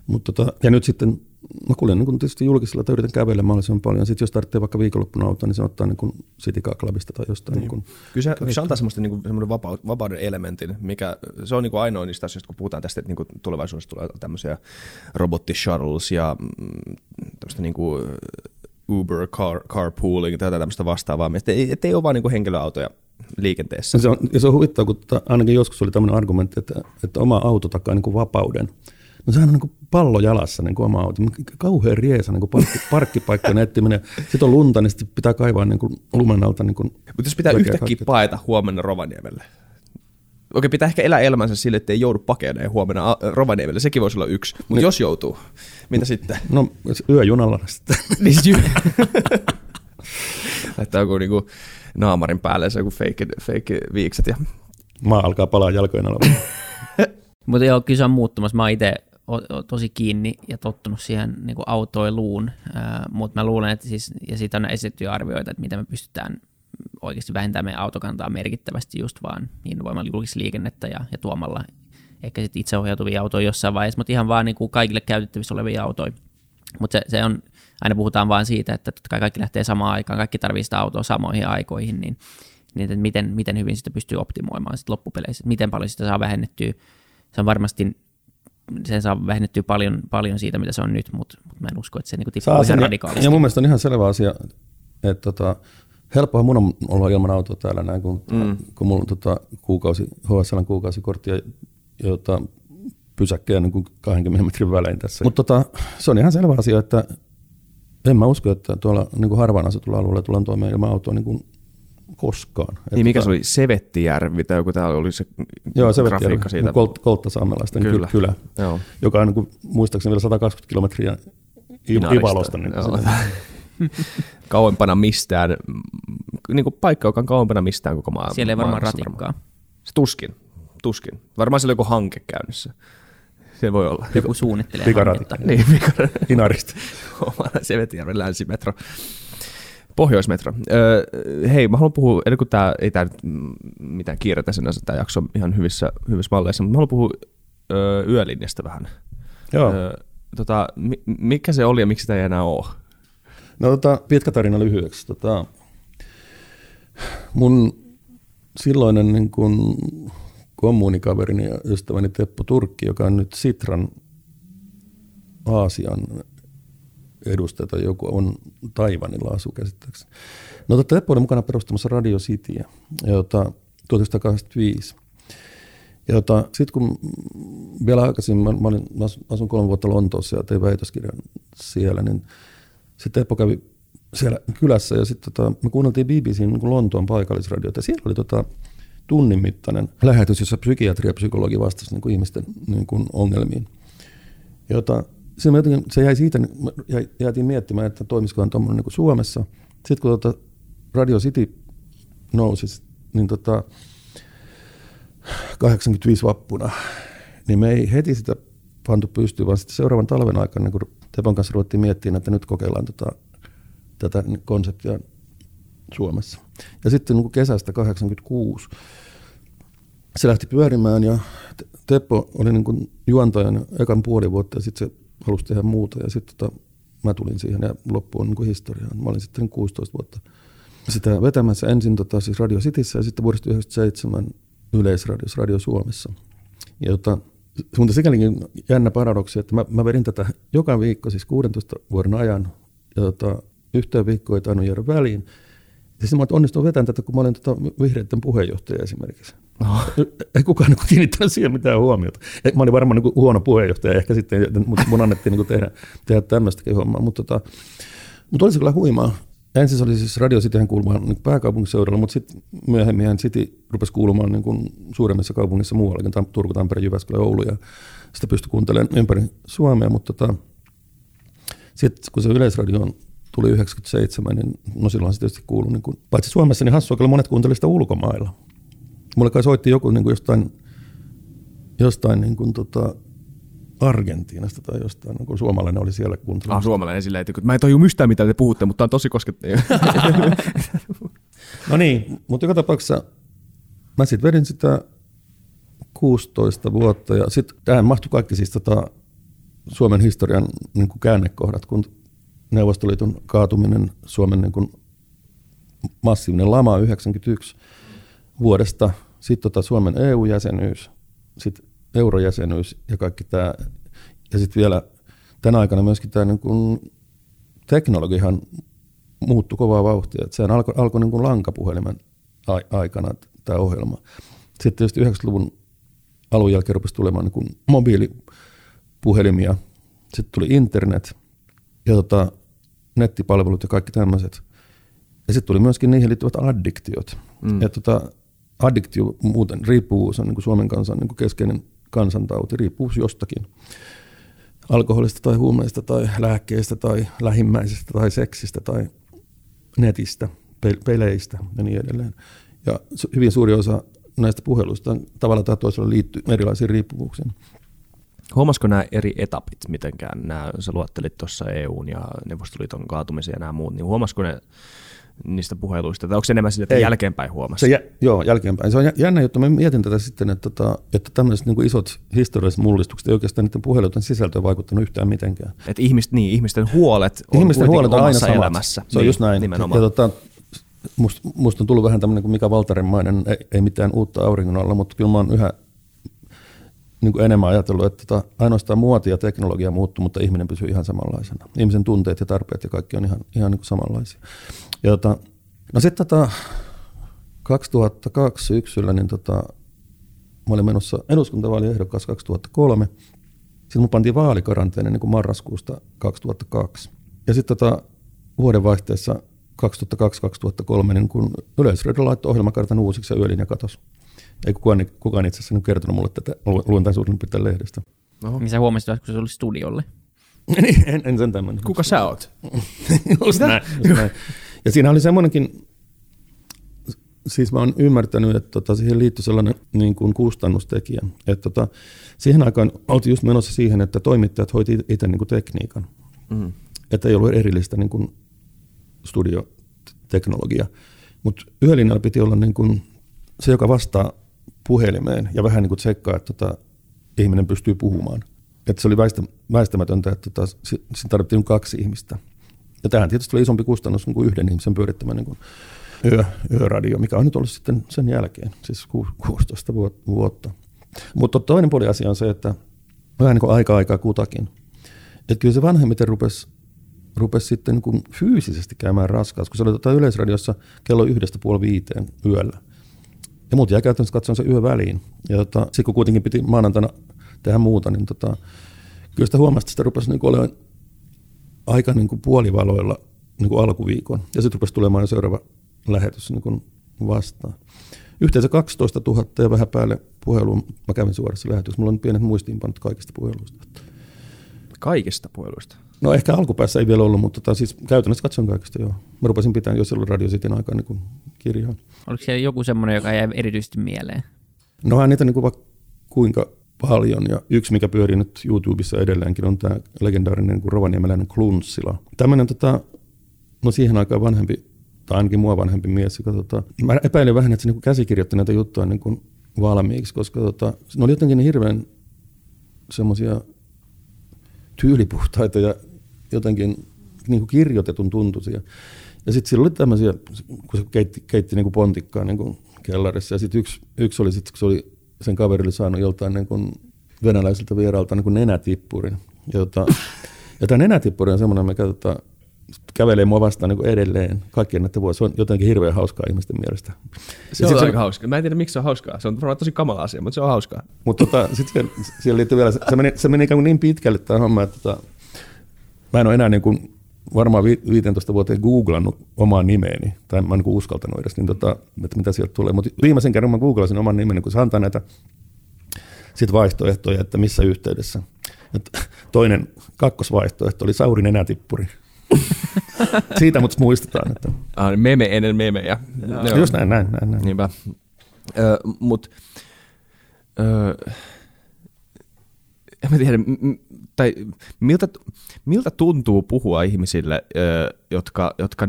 Mutta tota, ja nyt sitten mä kuljen niin kuin tietysti julkisella tai yritän kävellä mahdollisimman paljon. Sitten jos tarvitsee vaikka viikonloppuna autoa, niin se ottaa niin kuin City Car Clubista tai jostain. Niin. Niin Kyllä se, kyllä se antaa semmoista semmoinen vapau, vapauden elementin, mikä se on niinku ainoa niistä asioista, kun puhutaan tästä, että niinku tulevaisuudessa tulee tämmöisiä robotti-shuttles ja mm, tämmöistä niinku Uber, car, carpooling tai tämmöistä vastaavaa, että ei, et ei ole vaan niinku henkilöautoja liikenteessä. Se on, ja se on huvittavaa, kun tota, ainakin joskus oli tämmöinen argumentti, että, että oma auto takaa niin kuin vapauden. No sehän on niin kuin pallo jalassa niin kuin oma auto. Kauhean riesa niin kuin parkki, parkkipaikkojen etsiminen. Sitten on lunta, niin sitten pitää kaivaa niin kuin lumen alta. Niin kuin Mutta jos pitää yhtäkkiä paeta huomenna Rovaniemelle. Okei, pitää ehkä elää elämänsä sille, että ei joudu pakeneen huomenna Rovaniemelle. Sekin voisi olla yksi. Mutta jos joutuu, mitä sitten? No yöjunalla sitten. niin Laittaa joku niinku naamarin päälle se joku fake, fake viikset ja Maa alkaa palaa jalkojen alla. Mutta joo, kyllä se on muuttumassa. Mä oon itse tosi kiinni ja tottunut siihen niin kuin autoiluun, mutta mä luulen, että siis, ja siitä on esitetty arvioita, että miten me pystytään oikeasti vähentämään meidän autokantaa merkittävästi just vaan innovoimalla julkisliikennettä ja, ja tuomalla ehkä sitten itseohjautuvia autoja jossain vaiheessa, mutta ihan vaan niin kuin kaikille käytettävissä olevia autoja. Mutta se, se on, aina puhutaan vaan siitä, että totta kai kaikki lähtee samaan aikaan, kaikki tarvitsee sitä autoa samoihin aikoihin, niin, niin että miten, miten hyvin sitä pystyy optimoimaan sit loppupeleissä, miten paljon sitä saa vähennettyä. Se on varmasti, sen saa vähennettyä paljon, paljon siitä, mitä se on nyt, mutta, mutta mä en usko, että se niin tippuu ihan radikaalisti. ja mun mielestä on ihan selvä asia, että tota, helppohan mun on olla ilman autoa täällä näin, kun, mm. kun mulla on tota, kuukausi, HSL kuukausikortti ja jota pysäkkejä niin kuin 20 metrin välein tässä. Mutta tota, se on ihan selvä asia, että en mä usko, että tuolla niin kuin harvaan asutulla alueella tullaan toimeen ilman autoa niin kuin koskaan. Et Niin mikä tota- se oli? Sevettijärvi tai joku täällä oli se Joo, grafiikka siitä. Kolt, Kolttasaamelaisten Kyllä. kylä, Joo. joka on niin kuin, muistaakseni vielä 120 kilometriä Inarista. Ivalosta. Niin kuin kauempana mistään, niin kuin paikka, joka on kauempana mistään koko maailman. Siellä ei varmaan maailmassa ratikkaa. Se tuskin, tuskin. Varmaan siellä on joku hanke käynnissä. Se voi olla. Joku suunnittelee Pikaratikka. hanketta. Niin, mikä Inarista. omana Sevetijärven länsimetro. Pohjoismetro. Öö, hei, mä haluan puhua, ennen kuin tää, ei tää nyt mitään kiiretä sinänsä, tämä jakso on ihan hyvissä, hyvissä malleissa, mutta mä haluan puhua öö, yölinjasta vähän. Joo. Öö, tota, mi, mikä se oli ja miksi sitä ei enää ole? No tota, pitkä tarina lyhyeksi. Tota, mun silloinen niin kun kommunikaverini ja ystäväni Teppo Turkki, joka on nyt Sitran Aasian edustaja tai joku on Taivanilla asu käsittääkseni. No tota, Teppo oli mukana perustamassa Radio Cityä, jota 1985. Ja tota, sitten kun vielä aikaisemmin, mä, mä, olin, mä asun kolme vuotta Lontoossa ja tein väitöskirjan siellä, niin sitten Teppo kävi siellä kylässä ja sitten tota, me kuunneltiin BBCin niin Lontoon paikallisradiota ja siellä oli tota, tunnin mittainen lähetys, jossa psykiatri ja psykologi vastasi niin kuin ihmisten niin kuin ongelmiin. Jota, se, jotenkin, se jäi siitä, jäi- jäätiin miettimään, että toimisikohan tuommoinen niin Suomessa. Sitten kun tota Radio City nousi, niin tota, 85 vappuna, niin me ei heti sitä pantu pystyyn, vaan sitten seuraavan talven aikana, niin kun Tepon kanssa ruvettiin miettimään, että nyt kokeillaan tota, tätä konseptia Suomessa. Ja sitten niin kesästä 86 se lähti pyörimään ja Te- Teppo oli niin kuin juontajan ekan puoli vuotta ja sitten se halusi tehdä muuta ja sitten tota, mä tulin siihen ja loppu on niin kuin historiaa. Mä olin sitten 16 vuotta sitä vetämässä ensin tota, siis Radio Cityssä ja sitten vuodesta 1997 Yleisradiossa, Radio Suomessa. Ja tota, mutta sikälikin jännä paradoksi, että mä, mä vedin tätä joka viikko, siis 16 vuoden ajan, ja tota, yhteen viikkoon ei tainnut jäädä väliin. Ja sitten mä onnistuin vetämään tätä, kun mä olin tota vihreiden puheenjohtaja esimerkiksi. Ei kukaan niin kiinnittänyt siihen mitään huomiota. Eh, Mä olin varmaan niin huono puheenjohtaja ehkä sitten, mutta mun annettiin niin tehdä, tehdä tämmöistäkin hommaa. Mutta, tota, mutta oli se kyllä huimaa. Ensin se oli siis Radio Cityhän kuulumaan niin pääkaupunkiseudulla, mutta sitten myöhemmin City rupesi kuulumaan niin kuin suuremmissa kaupungissa muuallakin, Tam- Turku, Tampere, Jyväskylä, Oulu, ja sitä pystyi kuuntelemaan ympäri Suomea, mutta tota, sitten kun se Yleisradio tuli 97, niin no silloin se tietysti kuului, niin kuin, paitsi Suomessa, niin hassua kyllä monet kuuntelivat sitä ulkomailla. Mulle kai soitti joku niin kuin jostain, jostain niin kuin, tota, Argentiinasta tai jostain, kuin suomalainen oli siellä Ah, kuuntelemassa. suomalainen silleen, että mä en toju mistään mitä te puhutte, mutta tää on tosi koskettavaa. No niin, mutta joka tapauksessa mä sitten vedin sitä 16 vuotta ja sitten tähän mahtui kaikki siis tota Suomen historian niin kuin käännekohdat, kun Neuvostoliiton kaatuminen, Suomen niin kuin massiivinen lama 91 vuodesta, sitten tota Suomen EU-jäsenyys, sitten eurojäsenyys ja kaikki tämä, ja sitten vielä tänä aikana myöskin tämä niin kuin teknologiahan muuttui kovaa vauhtia. Että sehän alkoi alko niin kuin lankapuhelimen ai- aikana tämä ohjelma. Sitten tietysti 90-luvun alun jälkeen rupesi tulemaan niin kuin puhelimia, sitten tuli internet ja tota, nettipalvelut ja kaikki tämmöiset. Ja sitten tuli myöskin niihin liittyvät addiktiot. Mm. Ja tota, addiktio muuten, riippuvuus on niin kuin Suomen kansan niin kuin keskeinen kansantauti, riippuvuus jostakin. Alkoholista tai huumeista tai lääkkeistä tai lähimmäisestä tai seksistä tai netistä, peleistä ja niin edelleen. Ja hyvin suuri osa näistä puheluista tavalla tai toisella liittyy erilaisiin riippuvuuksiin. Huomasiko nämä eri etapit mitenkään? Nämä, sä luottelit tuossa EUn ja Neuvostoliiton kaatumisen ja nämä muut, niin huomasiko ne niistä puheluista? Tai onko se enemmän sille, että Ei. jälkeenpäin huomasi? Se jä, joo, jälkeenpäin. Se on jännä juttu. Mä mietin tätä sitten, että, tota, että tämmöiset niin isot historialliset mullistukset ei oikeastaan niiden puheluiden sisältöön vaikuttanut yhtään mitenkään. Että ihmist, niin, ihmisten huolet on ihmisten huolet on aina samat. elämässä. Se on niin, just näin. Nimenomaan. Ja, tota, musta, musta on tullut vähän tämmöinen kuin Mika Valtarinmainen, ei, ei mitään uutta auringon alla, mutta kyllä mä oon yhä niin kuin enemmän ajatellut, että tota, ainoastaan muoti ja teknologia muuttuu, mutta ihminen pysyy ihan samanlaisena. Ihmisen tunteet ja tarpeet ja kaikki on ihan, ihan niin kuin samanlaisia. Ja tota, no sitten tota, 2002 syksyllä, niin tota, mä olin menossa eduskuntavaaliehdokas 2003. Sitten mun pantiin vaalikaranteeni niin kuin marraskuusta 2002. Ja sitten tota, vuodenvaihteessa 2002-2003, niin kun Yleisradio laittoi ohjelmakartan uusiksi ja yölinja katosi. Ei kukaan, kukaan itse asiassa kertonut mulle tätä, luen tämän suurin piirtein lehdestä. Oho. Niin sä huomasit, kun se oli studiolle. niin, en, en sen tämmöinen. Kuka sä oot? just näin, just näin. Ja siinä oli semmoinenkin, siis mä oon ymmärtänyt, että tota, siihen liittyy sellainen niin kuin kustannustekijä. Että tota, siihen aikaan oltiin just menossa siihen, että toimittajat hoiti itse niin kuin tekniikan. Mm. Että ei ollut erillistä niin kuin studioteknologia. Mutta yölinjalla piti olla niin kuin se, joka vastaa puhelimeen ja vähän niin kuin tsekkaa, että tota, ihminen pystyy puhumaan. Että se oli väistä, väistämätöntä, että tota, siinä tarvittiin kaksi ihmistä. Ja tähän tietysti oli isompi kustannus niin kuin yhden ihmisen pyörittämä niin kuin yö, yöradio, mikä on nyt ollut sitten sen jälkeen, siis 16 vuotta. Mutta toinen puoli asia on se, että vähän niin kuin aika-aikaa kutakin. Että kyllä se vanhemmiten rupesi rupesi sitten niin kuin fyysisesti käymään raskaus, kun se oli tota yleisradiossa kello yhdestä puoli viiteen yöllä. Ja muut jäi käytännössä katsoen se yö väliin. Ja tota, sitten kun kuitenkin piti maanantaina tehdä muuta, niin tota, kyllä sitä huomasi, että sitä rupesi niin olemaan aika niin kuin puolivaloilla niin kuin alkuviikon. Ja sitten rupesi tulemaan jo seuraava lähetys niin kuin vastaan. Yhteensä 12 000 ja vähän päälle puheluun mä kävin suorassa lähetyksessä. Mulla on pienet muistiinpanot kaikista puheluista. Kaikista puheluista? No ehkä alkupäässä ei vielä ollut, mutta tota, siis käytännössä katson kaikista joo. Mä rupesin pitämään jo silloin Radio Cityn aikaa niin kirjaa. Oliko siellä joku semmoinen, joka jäi erityisesti mieleen? No hän niitä niin kuin vaikka kuinka paljon. Ja yksi, mikä pyörii nyt YouTubessa edelleenkin, on tämä legendaarinen niin rovaniemeläinen Klunssila. Tämmöinen tota, no siihen aikaan vanhempi, tai ainakin mua vanhempi mies, joka tota, mä epäilin vähän, että se niin käsikirjoitti näitä juttuja niin kuin valmiiksi, koska tota, ne oli jotenkin hirveän semmoisia tyylipuhtaita ja jotenkin niin kuin kirjoitetun tuntuisia. Ja sitten sillä oli tämmöisiä, kun se keitti, keitti niin kuin pontikkaa niin kuin kellarissa. Ja sitten yksi, yksi oli sitten, kun se oli sen kaverille saanut joltain niin kuin venäläiseltä vieraalta niin kuin nenätippurin. Ja, tota, ja tämä nenätippuri on semmoinen, mikä tota, kävelee mua vastaan niin kuin edelleen kaikkien näiden vuosien. Se on jotenkin hirveän hauskaa ihmisten mielestä. Se on aika se, hauskaa. Mä en tiedä, miksi se on hauskaa. Se on varmaan tosi kamala asia, mutta se on hauskaa. Mutta tota, sitten siihen liittyy vielä, se meni, se meni ikään kuin niin pitkälle tämä homma, että tota, mä en ole enää niin kuin varmaan 15 vuoteen googlannut omaa nimeeni, tai mä en niin uskaltanut edes, niin tota, että mitä sieltä tulee. Mutta viimeisen kerran mä googlasin oman nimeni, kun se antaa näitä sit vaihtoehtoja, että missä yhteydessä. Et toinen kakkosvaihtoehto oli Sauri nenätippuri. Siitä mut muistetaan. Että... Ah, meme ennen memejä. No, just näin, näin, näin. näin. Niinpä. Ö, mut, ö, en mä tiedä, m- tai miltä, miltä tuntuu puhua ihmisille, jotka, jotka,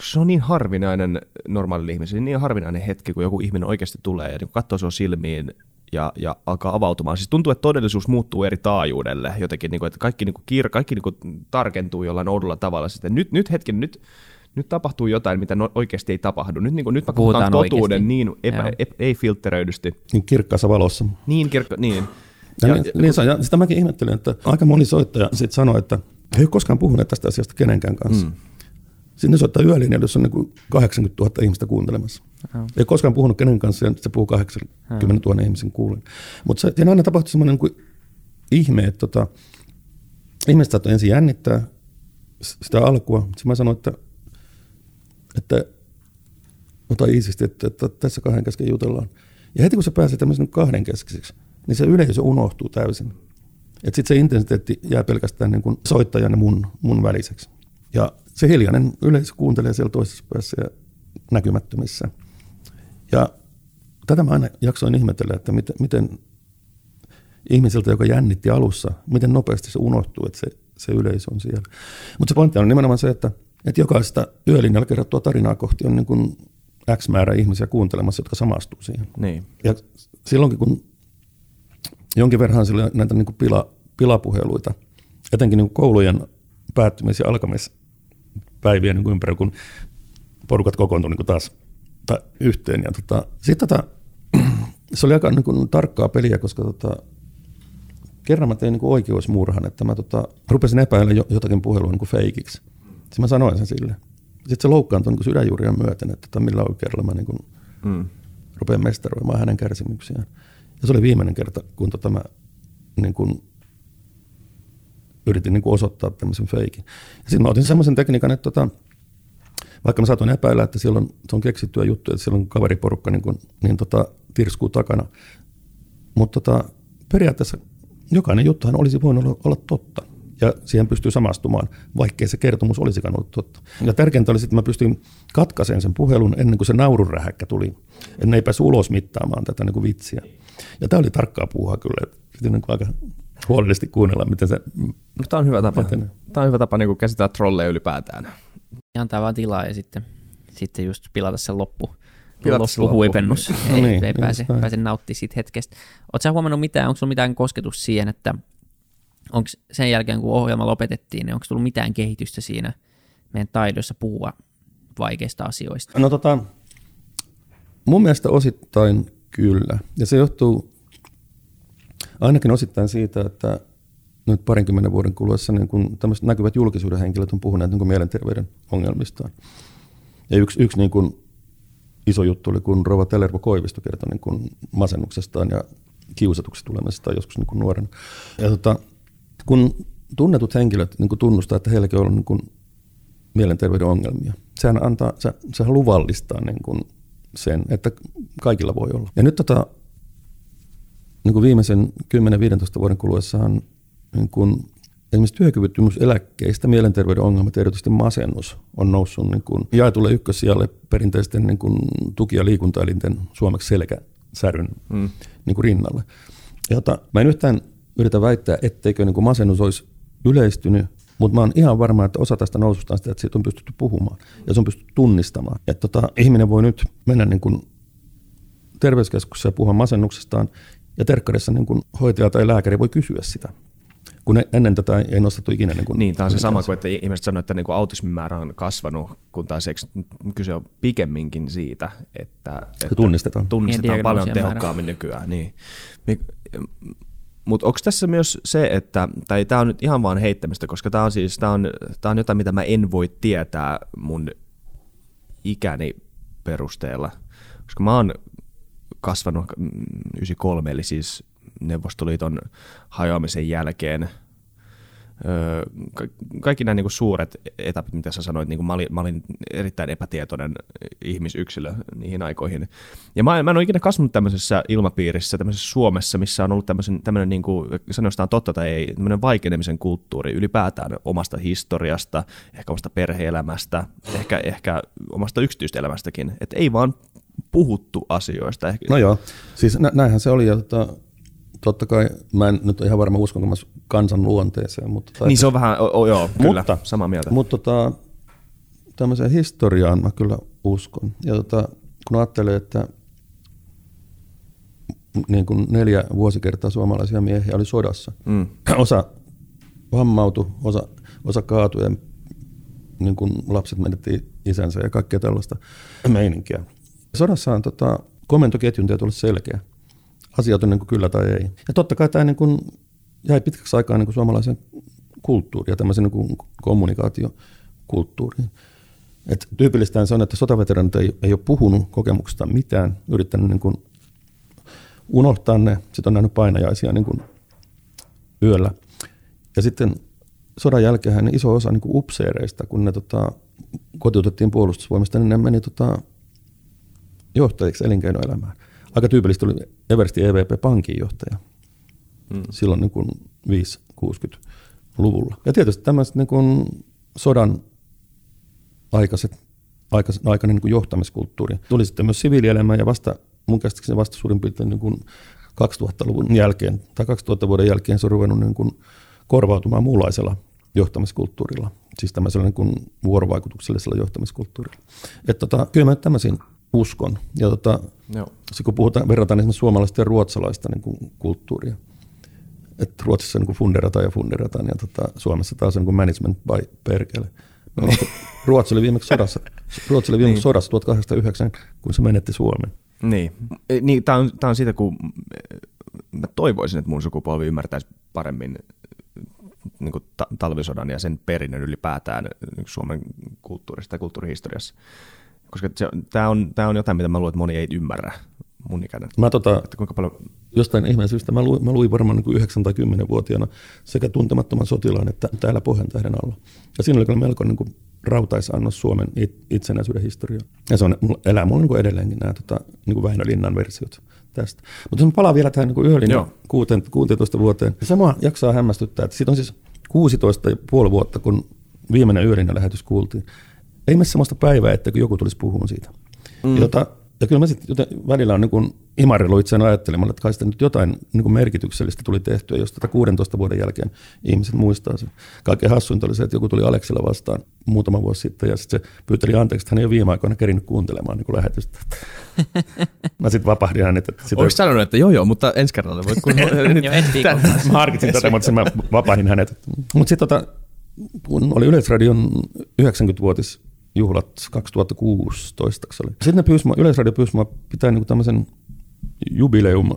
se on niin harvinainen normaali ihmisille, niin harvinainen hetki, kun joku ihminen oikeasti tulee ja niin katsoo sinua silmiin ja, ja alkaa avautumaan. Siis tuntuu, että todellisuus muuttuu eri taajuudelle jotenkin, niin kuin, että kaikki, niin kuin, kiir, kaikki niin kuin, tarkentuu jollain oudolla tavalla. Sitten nyt, nyt hetken, nyt, nyt tapahtuu jotain, mitä no, oikeasti ei tapahdu. Nyt, niin kuin, nyt mä puhutaan totuuden oikeasti. niin epä, epä, ei filtteröidysti. Niin kirkkaassa valossa. Niin, kirkka, niin. Ja, ja, niin, niin, ja, ja sitä mäkin ihmettelin, että aika moni soittaja sitten sanoi, että he ei ole koskaan puhuneet tästä asiasta kenenkään kanssa. Mm. Sitten soittaa yölinjalla, jossa on niin 80 000 ihmistä kuuntelemassa. Oh. Ei koskaan puhunut kenen kanssa, ja se puhuu 80 000 ihmisen kuulen. Mutta siinä aina tapahtui semmoinen niin ihme, että tota, ihmiset saattoi ensin jännittää sitä alkua. Sitten mä sanoin, että, että ota iisisti, että, että tässä kahden kesken jutellaan. Ja heti kun se pääsee tämmöisen kahden keskiseksi, niin se yleisö unohtuu täysin. Että sitten se intensiteetti jää pelkästään niin kuin soittajan ja mun, mun väliseksi. Ja se hiljainen yleisö kuuntelee siellä toisessa päässä ja näkymättömissä. Ja tätä mä aina jaksoin ihmetellä, että miten, miten ihmisiltä, joka jännitti alussa, miten nopeasti se unohtuu, että se, se yleisö on siellä. Mutta se pointti on nimenomaan se, että, että jokaista yölinjalla kerrottua tarinaa kohti on niin kuin X määrä ihmisiä kuuntelemassa, jotka samastuu siihen. Niin. Ja silloinkin, kun jonkin verran sillä näitä niin kuin pila, pilapuheluita, etenkin niin kuin koulujen päättymis- ja alkamispäiviä niin ympärillä, kun porukat kokoontuivat niin kuin taas ta, yhteen. Ja tota, sitten tota, se oli aika niin kuin, tarkkaa peliä, koska tota, kerran mä tein niin kuin oikeusmurhan, että mä tota, rupesin epäillä jotakin puhelua niin kuin feikiksi. Sitten mä sanoin sen sille. Sitten se loukkaantui niin sydänjuuria myöten, että tota, millä oikeudella mä niin kuin, mm. rupean mestaroimaan hänen kärsimyksiään. Se oli viimeinen kerta, kun tota mä niin kuin, yritin niin kuin osoittaa tämmöisen feikin. Ja sitten mä otin semmoisen tekniikan, että tota, vaikka mä saatoin epäillä, että siellä on, se on keksittyä juttu, että siellä on kaveriporukka niin, kuin, niin tota, tirskuu takana. Mutta tota, periaatteessa jokainen juttuhan olisi voinut olla, olla totta ja siihen pystyy samastumaan, vaikkei se kertomus olisikaan ollut totta. Ja tärkeintä oli, että mä pystyin katkaisemaan sen puhelun ennen kuin se naururähäkkä tuli. Että ne ei päässyt ulos mittaamaan tätä niin kuin vitsiä. Ja tämä oli tarkkaa puuhaa kyllä. Piti niin kuin aika huolellisesti kuunnella, miten se... No, tämä on hyvä tapa. Etenee. Tämä on hyvä tapa niin kuin käsitellä trolleja ylipäätään. Antaa vaan tilaa ja sitten, sitten just pilata sen loppu. Loppuhuipennus. Loppu. ei, no niin, ei niin, pääse, pääse nauttimaan siitä hetkestä. Oletko huomannut mitään, onko sinulla mitään kosketus siihen, että onko sen jälkeen, kun ohjelma lopetettiin, niin onko tullut mitään kehitystä siinä meidän taidossa puhua vaikeista asioista? No tota, mun mielestä osittain kyllä. Ja se johtuu ainakin osittain siitä, että nyt parinkymmenen vuoden kuluessa niin kun näkyvät julkisuuden henkilöt on puhuneet niin mielenterveyden ongelmistaan. Ja yksi, yksi niin kun iso juttu oli, kun Rova Tellervo Koivisto kertoi niin kun masennuksestaan ja kiusatuksi tulemisesta joskus niin nuorena. Ja tota, kun tunnetut henkilöt niin kun tunnustaa, että heilläkin on ollut niin kun mielenterveyden ongelmia, sehän, antaa, se, sehän luvallistaa niin kun sen, että kaikilla voi olla. Ja nyt tota, niin kuin viimeisen 10-15 vuoden kuluessahan niin kuin esimerkiksi työkyvyttömyyseläkkeistä mielenterveyden ongelmat, erityisesti masennus, on noussut niin kuin jaetulle ykkössijalle perinteisten niin kuin tuki- ja liikuntaelinten suomeksi selkäsäryn mm. niin kuin rinnalle. Jota, mä en yhtään yritä väittää, etteikö niin kuin masennus olisi yleistynyt, mutta mä oon ihan varma, että osa tästä noususta on sitä, että siitä on pystytty puhumaan ja se on pystytty tunnistamaan. Että tota, ihminen voi nyt mennä niin kuin terveyskeskuksessa ja puhua masennuksestaan ja terkkarissa niin kuin hoitaja tai lääkäri voi kysyä sitä kun ennen tätä ei nostettu ikinä. Niin, kuin, niin tämä on se sama kuin, että ihmiset sanoo, että niin kuin autismin määrä on kasvanut, kun taas kyse on pikemminkin siitä, että, että tunnistetaan, tunnistetaan paljon tehokkaammin määrä. nykyään. Niin. Mutta onko tässä myös se, että, tai tämä on nyt ihan vaan heittämistä, koska tämä on siis, tämä on, tää on jotain, mitä mä en voi tietää mun ikäni perusteella, koska mä oon kasvanut 93, eli siis Neuvostoliiton hajoamisen jälkeen – kaikki nämä niin suuret etapit, mitä sä sanoit, niin kuin mä, olin, mä olin erittäin epätietoinen ihmisyksilö niihin aikoihin. Ja mä, mä en ole ikinä kasvanut tämmöisessä ilmapiirissä, tämmöisessä Suomessa, missä on ollut tämmöisen, tämmöinen, niin kuin, sanotaan totta tai ei, tämmöinen vaikenemisen kulttuuri ylipäätään omasta historiasta, ehkä omasta perheelämästä, ehkä, ehkä omasta yksityistä elämästäkin. Että ei vaan puhuttu asioista. No joo, siis nä- näinhän se oli. Ja tota, totta kai, mä en nyt ihan varma uskonko mä kansan luonteeseen. Mutta, tai, niin se on vähän, o, o, joo, kyllä, mutta, samaa mieltä. Mutta tota, tämmöiseen historiaan mä kyllä uskon. Ja tota, kun ajattelee, että niin kuin neljä vuosikertaa suomalaisia miehiä oli sodassa. Mm. Osa vammautui, osa, osa kaatui ja niin kuin lapset menetti isänsä ja kaikkea tällaista meininkiä. Sodassa on tota, komentoketjun täytyy olla selkeä asiat on niin kuin kyllä tai ei. Ja totta kai tämä niin kuin jäi pitkäksi aikaa niin suomalaisen kulttuuriin ja tämmöisen niin kommunikaatiokulttuuriin. Et tyypillistä se on, että sotaveteranit ei, ei ole puhunut kokemuksesta mitään, yrittänyt niin kuin unohtaa ne, sitten on nähnyt painajaisia niin kuin yöllä. Ja sitten sodan jälkeen iso osa niin kuin upseereista, kun ne tota, kotiutettiin puolustusvoimista, niin ne meni tota, johtajiksi elinkeinoelämään. Aika tyypillistä oli Eversti EVP pankin johtaja mm. silloin niin kuin 5-60-luvulla. Ja tietysti tämmöiset niin kuin sodan aikaiset, aikaiset, aikainen niin kuin johtamiskulttuuri. Tuli sitten myös siviilielämä ja vasta, mun käsittääkseni vasta suurin piirtein niin kuin 2000-luvun jälkeen tai 2000 vuoden jälkeen se on ruvennut niin kuin korvautumaan muunlaisella johtamiskulttuurilla, siis tämmöisellä niin kuin vuorovaikutuksellisella johtamiskulttuurilla. Että tota, kyllä mä tämmöisiin uskon. Ja tota, Joo. kun puhutaan, verrataan esimerkiksi suomalaista ja ruotsalaista niin kuin kulttuuria, että Ruotsissa niin kuin funderataan ja funderataan ja tota, Suomessa taas on niin kuin management by perkele. No, Ruotsi oli viimeksi sodassa, Ruotsi oli viimeksi niin. sodassa 1809, kun se menetti Suomen. Niin, e, niin tämä on, tää on siitä, kun mä toivoisin, että mun sukupolvi ymmärtäisi paremmin niin kuin ta- talvisodan ja sen perinnön ylipäätään niin Suomen kulttuurista ja kulttuurihistoriassa. Koska tämä on, tää on jotain, mitä mä luulen, että moni ei ymmärrä mun ikäinen. Mä tota, että kuinka paljon... Jostain ihmeen syystä mä luin, mä luin varmaan niin 9 tai 10 vuotiaana sekä tuntemattoman sotilaan että täällä Pohjantähden alla. Ja siinä oli kyllä melko niin kuin rautaisannos Suomen itsenäisyyden historiaa. Ja se on, elää mulla niin kuin edelleenkin nämä tota, niin kuin Väinö Linnan versiot tästä. Mutta jos mä palaan vielä tähän niin yöllin 16 vuoteen, niin sama jaksaa hämmästyttää, että siitä on siis 16 ja puoli vuotta, kun viimeinen yöllinen lähetys kuultiin. Ei mene sellaista päivää, että joku tulisi puhumaan siitä. Mm. Jota ja kyllä mä sitten välillä on niin imarillut itseään ajattelemaan, että kai sitten nyt jotain niin merkityksellistä tuli tehtyä, jos tätä 16 vuoden jälkeen ihmiset muistaa sen. Kaikkein hassuinta oli se, että joku tuli Aleksella vastaan muutama vuosi sitten ja sitten se pyyteli anteeksi, että hän ei ole viime aikoina kerinyt kuuntelemaan niin lähetystä. mä sitten vapahdin hänet. Että sit Oliko sanonut, että joo joo, mutta ensi kerralla voit kuunnella. mä harkitsin tätä, mutta mä vapahdin hänet. Mutta sitten tota, kun oli Yleisradion 90-vuotis juhlat 2016 oli. Sitten ne pyysi, Yleisradio pyysi mua pitää niin tämmöisen jubileum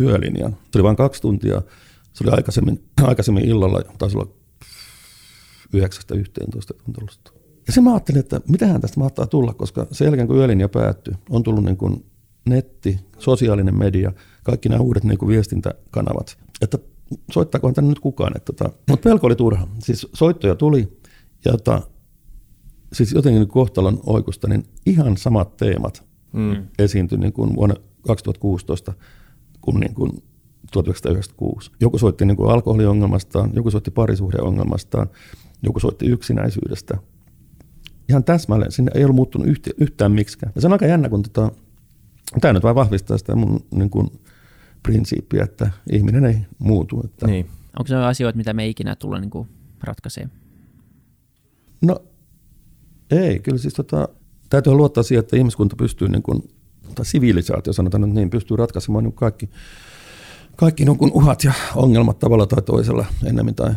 yölinjan. Se oli vain kaksi tuntia. Se oli aikaisemmin, aikaisemmin illalla, taisi olla 9.11 tuntelusta. Ja se mä ajattelin, että mitähän tästä mahtaa tulla, koska sen jälkeen kun yölinja päättyi, on tullut niin kuin netti, sosiaalinen media, kaikki nämä uudet niin kuin viestintäkanavat. Että soittaakohan tänne nyt kukaan. Että tota, mutta pelko oli turha. Siis soittoja tuli ja tota, siis jotenkin kohtalon oikusta, niin ihan samat teemat mm. esiintyi niin kuin vuonna 2016 kuin, niin kuin 1996. Joku soitti niin kuin alkoholiongelmastaan, joku soitti parisuhdeongelmastaan, joku soitti yksinäisyydestä. Ihan täsmälleen, sinne ei ollut muuttunut yhtä, yhtään miksikään. Ja se on aika jännä, kun tota, tämä nyt vain vahvistaa sitä mun niin kuin, prinsiippiä, että ihminen ei muutu. Että... Niin. Onko se asioita, mitä me ei ikinä tulla niin ratkaisemaan? No ei, kyllä siis tota, täytyy luottaa siihen, että ihmiskunta pystyy, niin kuin, tai sivilisaatio sanotaan nyt niin, pystyy ratkaisemaan niin kaikki, kaikki niin kuin uhat ja ongelmat tavalla tai toisella ennemmin tai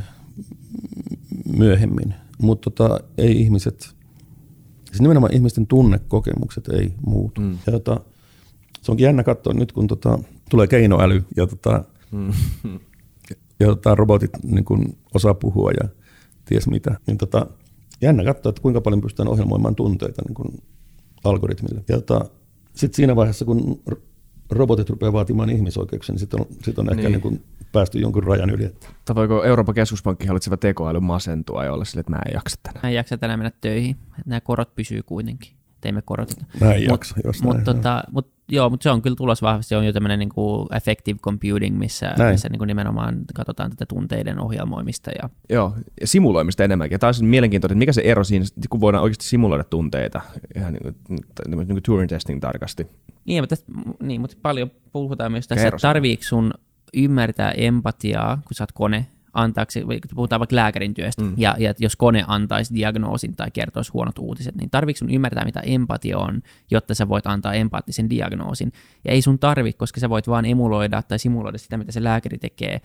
myöhemmin. Mutta tota, ei ihmiset, siis nimenomaan ihmisten tunnekokemukset ei muutu. Mm. Ja tota, se onkin jännä katsoa nyt, kun tota, tulee keinoäly ja, tota, mm. ja tota, robotit niin kun osaa puhua ja ties mitä, niin tota, jännä katsoa, että kuinka paljon pystytään ohjelmoimaan tunteita niin kuin algoritmille. Ja tota, sitten siinä vaiheessa, kun robotit rupeaa vaatimaan ihmisoikeuksia, niin sitten on, sit on niin. ehkä niin kuin päästy jonkun rajan yli. Tai voiko Euroopan keskuspankki hallitseva tekoäly masentua ja olla sille, että mä en jaksa tänään? Mä en jaksa tänään mennä töihin. Nämä korot pysyy kuitenkin teimme koroteta. Mä en jaksa, jos mut, näin, tota, mut, joo, mutta se on kyllä tulos vahvasti, se on jo tämmöinen niin kuin effective computing, missä, missä niin kuin nimenomaan katsotaan tätä tunteiden ohjelmoimista. Ja... Joo, ja simuloimista enemmänkin. Ja tämä on mielenkiintoista, että mikä se ero siinä, kun voidaan oikeasti simuloida tunteita, ihan niin kuin, niin kuin Turing testing tarkasti. Niin, mutta, niin, mutta paljon puhutaan myös tässä, että tarviiko sun ymmärtää empatiaa, kun sä oot kone, antaako, puhutaan vaikka lääkärin työstä, mm. ja, ja jos kone antaisi diagnoosin tai kertoisi huonot uutiset, niin tarvitsetko sun ymmärtää, mitä empatia on, jotta sä voit antaa empaattisen diagnoosin. Ja ei sun tarvi, koska sä voit vaan emuloida tai simuloida sitä, mitä se lääkäri tekee,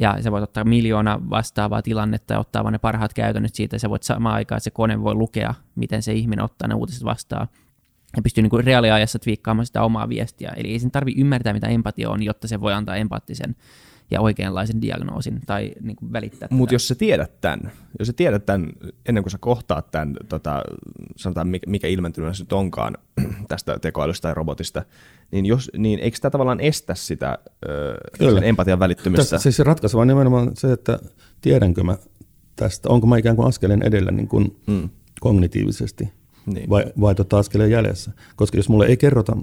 ja sä voit ottaa miljoona vastaavaa tilannetta ja ottaa vaan ne parhaat käytännöt siitä, ja sä voit samaan aikaan, että se kone voi lukea, miten se ihminen ottaa ne uutiset vastaan, ja pystyy niin kuin reaaliajassa twiikkaamaan sitä omaa viestiä. Eli ei sen tarvi ymmärtää, mitä empatia on, jotta se voi antaa empaattisen ja oikeanlaisen diagnoosin tai niin kuin välittää Mutta jos sä tiedät tämän, jos sä tiedät tämän ennen kuin sä kohtaat tämän, tota, sanotaan mikä, mikä ilmentymä se nyt onkaan tästä tekoälystä tai robotista, niin, jos, niin eikö tämä tavallaan estä sitä ö, sen empatian välittymistä? Tässä siis se ratkaiseva on nimenomaan se, että tiedänkö mä tästä, onko mä ikään kuin askeleen edellä niin kuin Mm. kognitiivisesti Niin. vai, vai tota askeleen jäljessä. Koska jos mulle ei kerrota,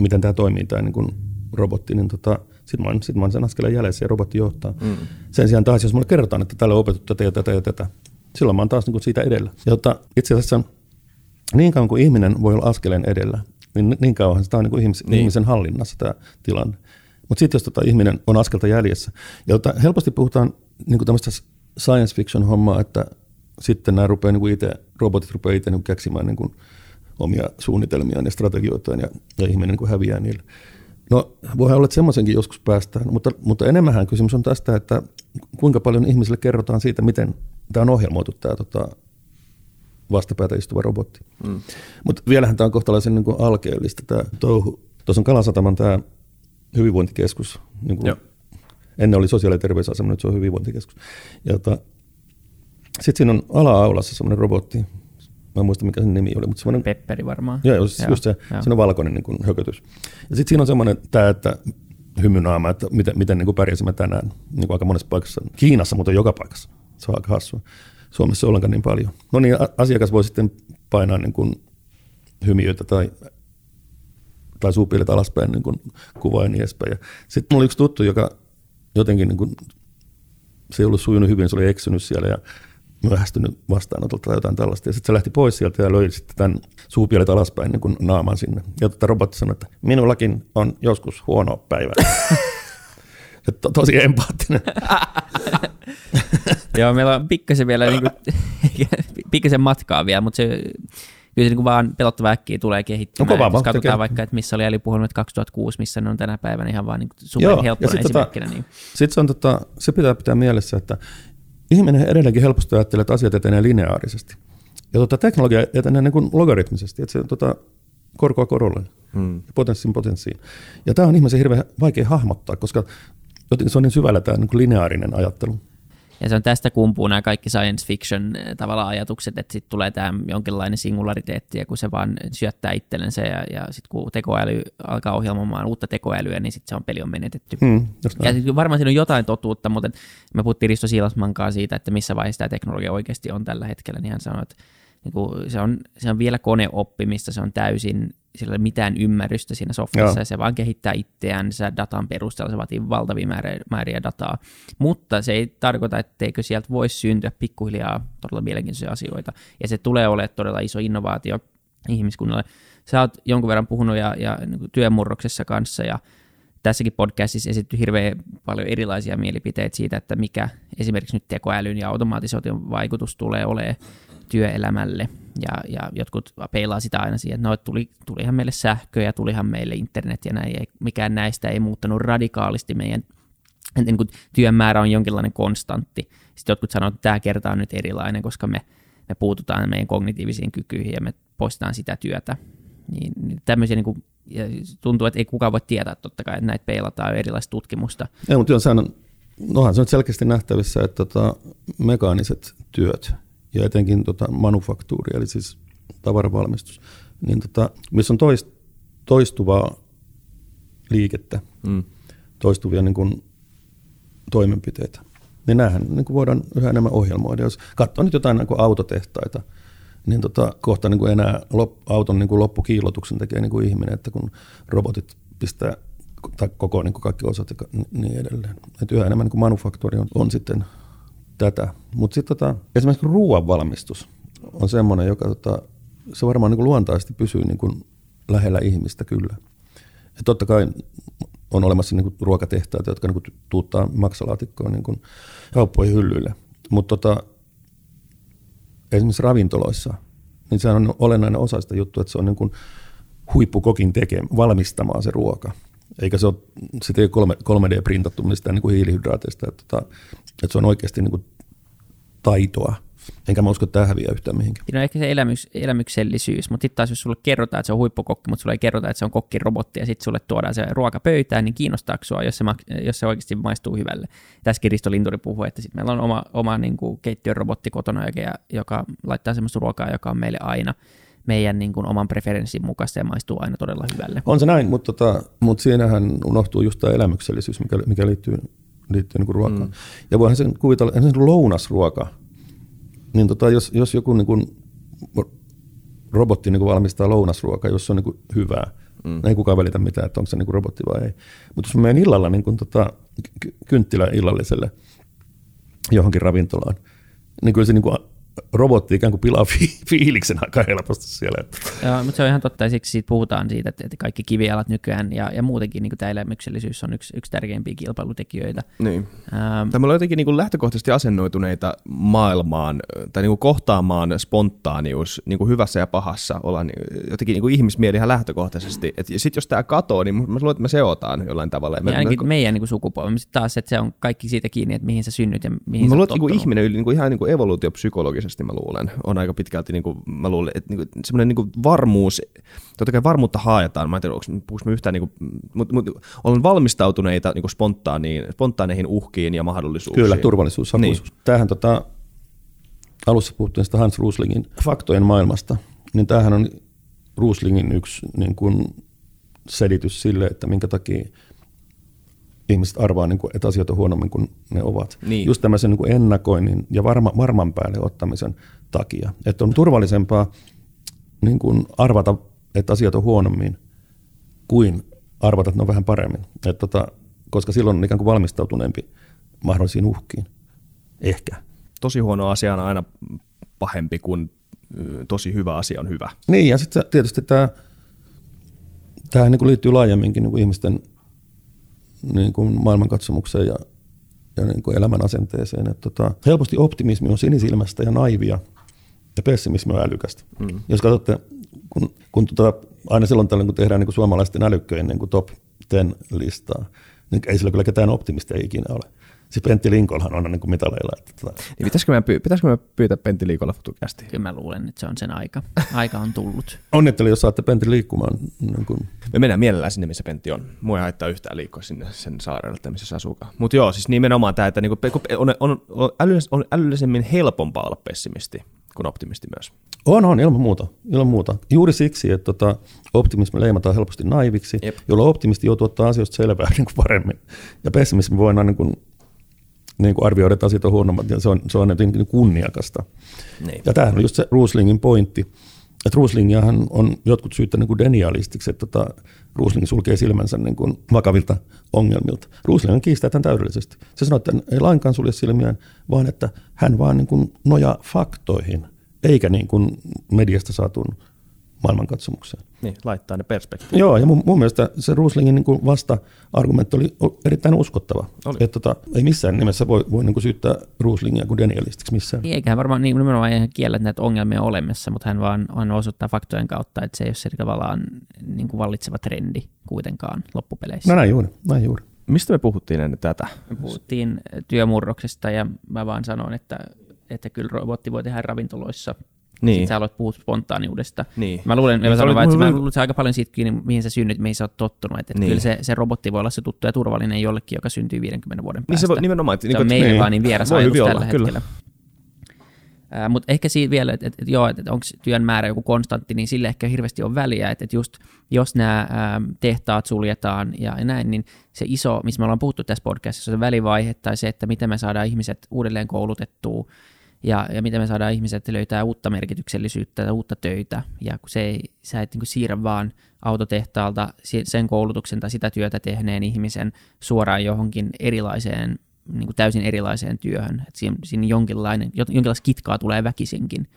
miten tämä toimii, tämä niin kuin robotti, niin tota, sitten mä, oon- sit mä oon sen askeleen jäljessä ja robotti johtaa. Mm. Sen sijaan taas, jos mulle kerrotaan, että tällä on opetettu tätä ja tätä ja tätä, silloin mä oon taas niin kuin siitä edellä. Jotta itse asiassa niin kauan kuin ihminen voi olla askeleen edellä, niin niin kauan tämä on niin kuin ihmis, Niin. ihmisen hallinnassa tämä tilanne. Mutta sitten jos tota ihminen on askelta jäljessä, jota helposti puhutaan niin kuin tämmöistä science fiction hommaa, että sitten nämä rupeaa niin kuin itse, robotit rupeaa itse niin keksimään niin kuin omia suunnitelmiaan ja strategioitaan ja, ja ihminen niin kuin häviää niille. No voihan olla, että semmoisenkin joskus päästään, mutta, mutta enemmänhän kysymys on tästä, että kuinka paljon ihmisille kerrotaan siitä, miten tämä on ohjelmoitu tämä tota, vastapäätä istuva robotti. Mm. Mutta vielähän tämä on kohtalaisen niin kuin alkeellista tämä touhu. Tuossa on Kalasataman tämä hyvinvointikeskus. Niin kuin Joo. ennen oli sosiaali- ja terveysasema, nyt se on hyvinvointikeskus. Sitten siinä on ala-aulassa semmoinen robotti. Mä en muista, mikä sen nimi oli, mutta semmoinen Pepperi varmaan. Joo, just, Joo, just se, joo. se on valkoinen niin kuin hökötys. Ja sitten siinä on semmoinen tämä, että hymynaama, että miten, miten niin kuin pärjäsimme tänään niin kuin aika monessa paikassa. Kiinassa, mutta joka paikassa. Se on aika hassua. Suomessa ollenkaan niin paljon. No niin, asiakas voi sitten painaa niin kuin hymiöitä tai, tai suupielet alaspäin niin kuin kuvaa ja niin edespäin. Sitten mulla oli yksi tuttu, joka jotenkin niin kuin, se ei ollut sujunut hyvin, se oli eksynyt siellä ja myöhästynyt vastaanotolta tai jotain tällaista. Ja sitten se lähti pois sieltä ja löi sitten tämän suupielet alaspäin niin kuin naaman sinne. Ja tota robotti sanoi, että minullakin on joskus huono päivä. Ja to, tosi empaattinen. Joo, meillä on pikkasen vielä niinku, pikkasen matkaa vielä, mutta se kyllä se niinku vaan pelottava äkkiä tulee kehittymään. No vauhtia katsotaan kehittyy. vaikka, että missä oli puhunut 2006, missä ne on tänä päivänä ihan vaan Joo, superhelppona ja sit tota- esimerkkinä. Niin. Sitten se, on, tota, se pitää pitää mielessä, että ihminen edelleenkin helposti ajattelee, että asiat etenee lineaarisesti. Ja tota, teknologia etenee niin kuin logaritmisesti, että se on tota, korkoa korolle, Mm. potenssiin potenssiin. Ja tämä on ihmisen hirveän vaikea hahmottaa, koska jotenkin se on niin syvällä tämä niin kuin lineaarinen ajattelu. Ja se on tästä kumpuu nämä kaikki science fiction eh, tavallaan ajatukset, että sitten tulee tämä jonkinlainen singulariteetti, ja kun se vaan syöttää itsellensä, ja, ja sitten kun tekoäly alkaa ohjelmoimaan uutta tekoälyä, niin sitten se on peli on menetetty. Hmm, Ja sit varmaan siinä on jotain totuutta, mutta me puhuttiin Risto Siilasman kanssa siitä, että missä vaiheessa tämä teknologia oikeasti on tällä hetkellä, niin hän sanoi, että niin kuin se, on, se on vielä koneoppimista, se on täysin, sillä ei ole mitään ymmärrystä siinä softassa, Joo. ja se vaan kehittää itseään, se datan perusteella, se vaatii valtavia määriä, määriä dataa, mutta se ei tarkoita, etteikö sieltä voisi syntyä pikkuhiljaa todella mielenkiintoisia asioita, ja se tulee olemaan todella iso innovaatio ihmiskunnalle. Sä oot jonkun verran puhunut ja, ja niin työmurroksessa kanssa, ja tässäkin podcastissa esitetty hirveän paljon erilaisia mielipiteitä siitä, että mikä esimerkiksi nyt tekoälyn ja automatisaation vaikutus tulee olemaan työelämälle. Ja, ja jotkut peilaa sitä aina siihen, että no, tuli, tulihan meille sähkö ja tulihan meille internet ja näin. Ei, mikään näistä ei muuttanut radikaalisti meidän niin kuin työn määrä on jonkinlainen konstantti. Sitten jotkut sanoo, että tämä kerta on nyt erilainen, koska me, me puututaan meidän kognitiivisiin kykyihin ja me poistetaan sitä työtä. Niin, niin tämmöisiä niin kuin, ja tuntuu, että ei kukaan voi tietää totta kai, että näitä peilataan erilaista tutkimusta. Ei, mutta on, nohan se on selkeästi nähtävissä, että tota, mekaaniset työt ja etenkin tota, manufaktuuri, eli siis tavaravalmistus, niin tota, missä on toist, toistuvaa liikettä, Mm. toistuvia niin kuin, toimenpiteitä, niin näähän niin kuin voidaan yhä enemmän ohjelmoida. Jos katsoo nyt jotain niin kuin autotehtaita, niin tota, kohta niin kuin enää lop, auton niin kuin loppukiilotuksen tekee niin kuin ihminen, että kun robotit pistää tai koko niin kuin kaikki osat ja niin edelleen. Et yhä enemmän niin kuin manufaktuuri on, on sitten tätä. Mutta sitten tota, esimerkiksi ruoan valmistus on semmoinen, joka tota, se varmaan niin kuin luontaisesti pysyy niin kuin lähellä ihmistä kyllä. Ja totta kai on olemassa niin kuin ruokatehtaita, jotka niin kuin tuuttaa maksalaatikkoon niin kuin kauppoihin hyllyille. Mutta tota, esimerkiksi ravintoloissa, niin se on olennainen osa sitä juttua, että se on niin kuin huippukokin tekemä, valmistamaan se ruoka. Eikä se ole, sitä ei ole 3D-printattu mistään niin kuin hiilihydraateista, että, tota, että se on oikeasti niin kuin taitoa Enkä mä usko, että tämä häviää yhtään mihinkään. Siinä on ehkä se elämyks, elämyksellisyys, mutta sitten taas jos sulle kerrotaan, että se on huippukokki, mutta sulle ei kerrota, että se on kokkirobotti ja sitten sulle tuodaan se ruoka pöytään, niin kiinnostaako sua, jos se, jos se oikeasti maistuu hyvälle. Tässäkin Risto Linturi puhui, että sitten meillä on oma, oma niin kuin keittiön robotti kotona, joka, joka laittaa semmoista ruokaa, joka on meille aina meidän niin kuin, oman preferenssin mukaista ja maistuu aina todella hyvälle. On se näin, mutta, tota, mutta siinähän unohtuu just tämä elämyksellisyys, mikä, mikä liittyy, liittyy niin kuin ruokaan. Mm. Ja voihan sen kuvitella, että se lounasruoka, niin tota, jos, jos joku niin kuin, robotti niin kuin valmistaa lounasruokaa, jos se on niin kuin hyvää, mm. ei kukaan välitä mitään, että onko se niin kuin robotti vai ei. Mutta jos mä menen illalla niin kuin, tota, kynttilä illalliselle johonkin ravintolaan, niin kyllä se niin kuin robotti ikään kuin pilaa fi- fiiliksen aika helposti siellä. Joo, mutta se on ihan totta, ja siksi siitä puhutaan siitä, että, että kaikki kivialat nykyään ja, ja muutenkin niin tämä elämyksellisyys on yksi, yksi tärkeimpiä kilpailutekijöitä. Niin. Ähm, me ollaan jotenkin niin kuin lähtökohtaisesti asennoituneita maailmaan, tai niin kuin kohtaamaan spontaanius niin kuin hyvässä ja pahassa, olla niin, jotenkin niin kuin ihmismieli ihan lähtökohtaisesti. Et, ja sitten jos tämä katoo, niin mä luulen, että me seotaan jollain tavalla. Ja ainakin me, meidän niin sukupolvi. Taas, että se on kaikki siitä kiinni, että mihin sä synnyt ja mihin mä sä luulen, että niin ihminen niin kuin ihan niin kuin evoluutiopsykologi psykologisesti mä luulen, on aika pitkälti, niin kuin, mä luulen, että niin kuin, semmoinen niin kuin varmuus, totta kai varmuutta haetaan, mä en tiedä, onko me yhtään, niin kuin, mutta, mutta olen valmistautuneita niin kuin spontaaniin, spontaaneihin uhkiin ja mahdollisuuksiin. Kyllä, turvallisuus, Niin. Tämähän tota, alussa puhuttiin sitä Hans Ruslingin faktojen maailmasta, niin tämähän on Ruslingin yksi niin kuin selitys sille, että minkä takia ihmiset arvaa, niin kuin, että asiat on huonommin kuin ne ovat. Niin. Just tämmöisen niin kuin ennakoinnin ja varma, varman päälle ottamisen takia. Että on turvallisempaa niin kuin arvata, että asiat on huonommin, kuin arvata, että ne on vähän paremmin. Et tota, koska silloin on ikään kuin valmistautuneempi mahdollisiin uhkiin. Ehkä. Tosi huono asia on aina pahempi kuin tosi hyvä asia on hyvä. Niin, ja sitten tietysti tämä, tämä niin liittyy laajemminkin niin ihmisten niin kuin maailmankatsomukseen ja, ja niin kuin elämän asenteeseen. Että tota, helposti optimismi on sinisilmästä ja naivia ja pessimismi on älykästä. Mm. Jos katsotte, kun, kun tota, aina silloin tällöin, kun tehdään niin kuin suomalaisten älykköjen niin kuin top 10 listaa, niin ei sillä kyllä ketään optimistia ikinä ole se Pentti Linkolhan on niin kuin mitaleilla. Että tota. niin pitäisikö, me, pitäisikö me pyytää Pentti Liikolla futukästi? Kyllä mä luulen, että se on sen aika. Aika on tullut. Onnittelen, jos saatte Pentti liikkumaan. Niin kuin. Me mennään mielellään sinne, missä Pentti on. Mua ei haittaa yhtään liikkua sinne sen saarelle, missä se asuukaan. Mutta joo, siis nimenomaan tämä, että niinku, on, on, on, älyllis, on älyllisemmin helpompaa olla pessimisti kuin optimisti myös. On, on, ilman muuta. Ilman muuta. Juuri siksi, että tota, optimismi leimataan helposti naiviksi, Jep. jolloin optimisti joutuu ottaa asioista selvää niin kuin paremmin. Ja pessimismi voidaan niin kuin niin kuin arvioida, että asiat on huonommat, ja se on, se on jotenkin kunniakasta. Niin. Ja tämähän on just se Ruslingin pointti, että Ruslingiahan on jotkut syyttänyt niin denialistiksi, että tota, Rusling sulkee silmänsä niin kuin vakavilta ongelmilta. Rusling kiistää tämän täydellisesti. Se sanoo, että ei lainkaan sulje silmiään, vaan että hän vaan niin kuin nojaa faktoihin, eikä niin kuin mediasta saatun maailmankatsomukseen. Niin, laittaa ne perspektiiviin. Joo, ja mun, mun mielestä se Ruslingin niin vasta-argumentti oli erittäin uskottava. Oli. Että tota, ei missään nimessä voi, voi niin kuin syyttää Ruslingia kuin denialistiksi missään. Niin, eikä hän varmaan niin, nimenomaan ihan kiellä, että näitä ongelmia on olemassa, mutta hän vaan hän osoittaa faktojen kautta, että se ei ole se tavallaan niin kuin vallitseva trendi kuitenkaan loppupeleissä. No näin juuri, näin juuri. Mistä me puhuttiin ennen tätä? Me puhuttiin työmurroksesta ja mä vaan sanoin, että, että kyllä robotti voi tehdä ravintoloissa niin. Sitten sä aloit puhua spontaaniudesta. Niin. Mä luulen, niin, mä sanon, että mä luulen, että aika paljon siitä kiinni, mihin sä synnyt, mihin sä oot tottunut. Että niin. kyllä se, se robotti voi olla se tuttu ja turvallinen jollekin, joka syntyy 50 vuoden päästä. Niin se voi, nimenomaan. Että, se on meille niin. vaan niin vieras ajatus tällä olla, hetkellä. Uh, Mutta ehkä siitä vielä, että et, et, joo, että et onko työn määrä joku konstantti, niin sille ehkä hirveästi on väliä, että et just jos nämä tehtaat suljetaan ja, ja näin, niin se iso, missä me ollaan puhuttu tässä podcastissa, se välivaihe tai se, että miten me saadaan ihmiset uudelleen koulutettua, ja, ja miten me saadaan ihmiset löytää uutta merkityksellisyyttä ja uutta töitä, ja kun se ei, sä et niin siirrä vaan autotehtaalta sen koulutuksen tai sitä työtä tehneen ihmisen suoraan johonkin erilaiseen, niin kuin täysin erilaiseen työhön, että siinä, siinä jonkinlainen, jonkinlaista kitkaa tulee väkisinkin.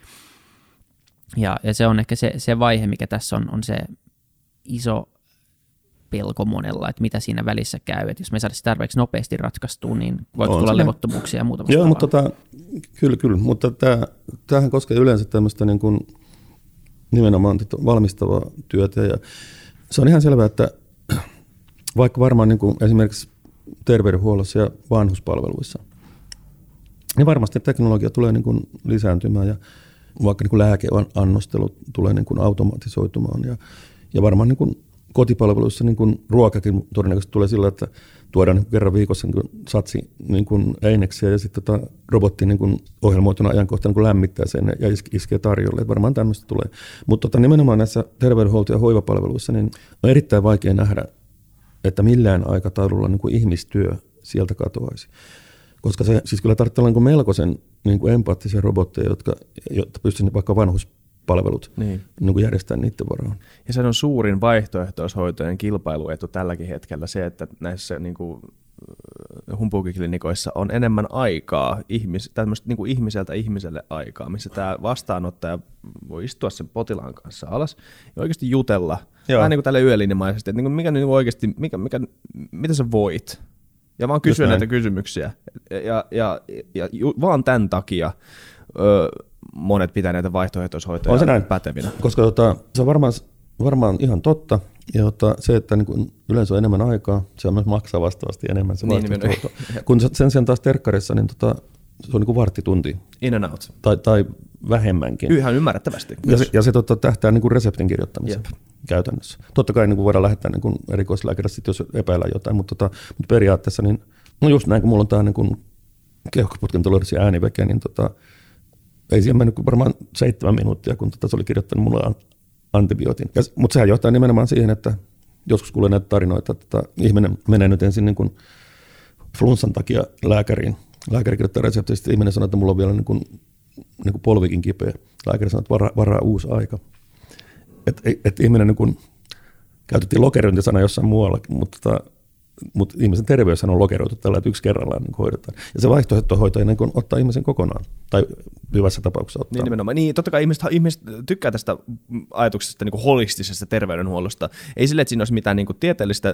Ja, ja se on ehkä se, se vaihe, mikä tässä on, on se iso pelko monella, että mitä siinä välissä käy. Että jos me saadaan tarpeeksi nopeasti ratkaistua, niin voi tulla se. levottomuuksia ja muuta Joo, mutta tota, kyllä, kyllä. Mutta tämä, tämähän koskee yleensä tämmöistä niin kuin nimenomaan valmistavaa työtä. Ja se on ihan selvää, että vaikka varmaan niin kuin esimerkiksi terveydenhuollossa ja vanhuspalveluissa niin varmasti teknologia tulee niin kuin lisääntymään ja vaikka niin kuin lääkeannostelu tulee niin kuin automatisoitumaan ja, ja varmaan niin kuin kotipalveluissa niin kuin ruokakin todennäköisesti tulee sillä, että tuodaan niin kerran viikossa niin satsi niin kuin eineksiä ja sitten tota robotti niin kuin ohjelmoituna ajankohtana niin lämmittää sen ja iskee tarjolle. Että varmaan tämmöistä tulee. Mutta tota, nimenomaan näissä terveydenhuolto- ja hoivapalveluissa niin on erittäin vaikea nähdä, että millään aikataululla niin kuin ihmistyö sieltä katoaisi. Koska se siis kyllä olla niin melkoisen niin kuin empaattisia robotteja, jotka, jotta pystyisi vaikka vanhus palvelut niin. Niin kuin järjestää niiden varaan. Ja se on suurin vaihtoehtoishoitojen kilpailuetu tälläkin hetkellä se, että näissä niin kuin, humpukiklinikoissa on enemmän aikaa, ihmis, niin kuin ihmiseltä ihmiselle aikaa, missä tämä vastaanottaja voi istua sen potilaan kanssa alas ja oikeasti jutella, Joo. vähän niin kuin tälle yölinjamaisesti, että niin kuin mikä niin oikeasti, mikä, mikä, mitä sä voit, ja vaan kysyä näitä kysymyksiä. Ja, ja, ja, ja vaan tämän takia monet pitää näitä vaihtoehtoishoitoja on se näin. pätevinä. Koska tota, se on varmaan, varmaan ihan totta. Ja tota, se, että niin kun yleensä on enemmän aikaa, se on myös maksaa vastaavasti enemmän se niin, Kun sen sijaan taas terkkarissa, niin tota, se on niin kuin varttitunti. In and out. Tai, tai vähemmänkin. Ihan ymmärrettävästi. Ja se, ja se tota, tähtää niin kuin reseptin kirjoittamiseen Jep. käytännössä. Totta kai niin kuin voidaan lähettää niin erikoislääkärille, jos epäillään jotain, mutta, tota, mutta periaatteessa, niin, no just näin, kun mulla on tämä niin keuhkoputken ääniveke, niin tota, ei siihen mennyt varmaan seitsemän minuuttia, kun tota, se oli kirjoittanut mulle antibiootin. Ja, mutta sehän johtaa nimenomaan siihen, että joskus kuulee näitä tarinoita, että ihminen menee nyt ensin niin kuin flunssan takia lääkäriin. Lääkäri kirjoittaa resepti, sitten ihminen sanoo, että mulla on vielä niin kuin, niin kuin polvikin kipeä. Lääkäri sanoo, että varaa, varaa uusi aika. Että et ihminen niin kuin, käytettiin lokerointisana jossain muualla, mutta tota, mutta ihmisen terveys on lokeroitu tällä, että yksi kerrallaan niin hoidetaan. Ja se vaihtoehtohoito niin kuin ottaa ihmisen kokonaan, tai hyvässä tapauksessa ottaa. Niin nimenomaan. Niin, totta kai ihmiset, ihmiset tykkää tästä ajatuksesta niin kuin holistisesta terveydenhuollosta. Ei sille, että siinä olisi mitään niin kuin tieteellistä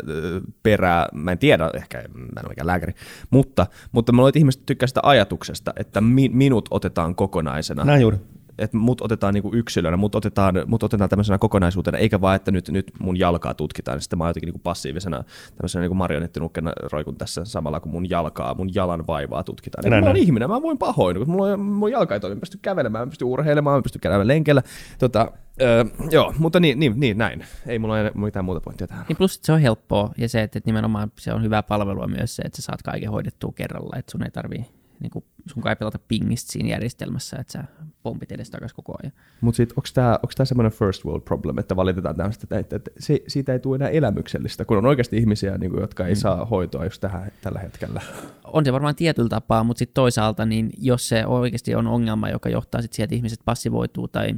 perää, mä en tiedä, ehkä mä en ole mikään lääkäri, mutta, mutta mä luulen, että ihmiset tykkää sitä ajatuksesta, että mi, minut otetaan kokonaisena. Näin juuri että mut otetaan niinku yksilönä, mut otetaan, mut otetaan tämmöisenä kokonaisuutena, eikä vaan, että nyt, nyt mun jalkaa tutkitaan, niin sitten mä oon jotenkin niinku passiivisena tämmöisenä niinku marionettinukkena roikun tässä samalla, kun mun jalkaa, mun jalan vaivaa tutkitaan. Näin, mä oon ihminen, mä voin pahoin, kun mulla on, mun jalka ei toimi, mä pystyn kävelemään, mä pystyn urheilemaan, mä pystyn käymään lenkellä. Tota, öö, joo, mutta niin, niin, niin, näin. Ei mulla ole mitään muuta pointtia tähän. Niin plus se on helppoa ja se, että nimenomaan se on hyvää palvelua myös se, että sä saat kaiken hoidettua kerralla, että sun ei tarvii niin kuin sun kai pelata pingistä siinä järjestelmässä, että sä pompit edes takaisin koko ajan. Mutta sitten onko tämä onko tää semmoinen first world problem, että valitetaan tämmöistä, että, että, että se, siitä ei tule enää elämyksellistä, kun on oikeasti ihmisiä, niin kuin, jotka ei mm. saa hoitoa just tähän, tällä hetkellä. On se varmaan tietyllä tapaa, mutta sitten toisaalta, niin jos se oikeasti on ongelma, joka johtaa sitten siihen, että ihmiset passivoituu tai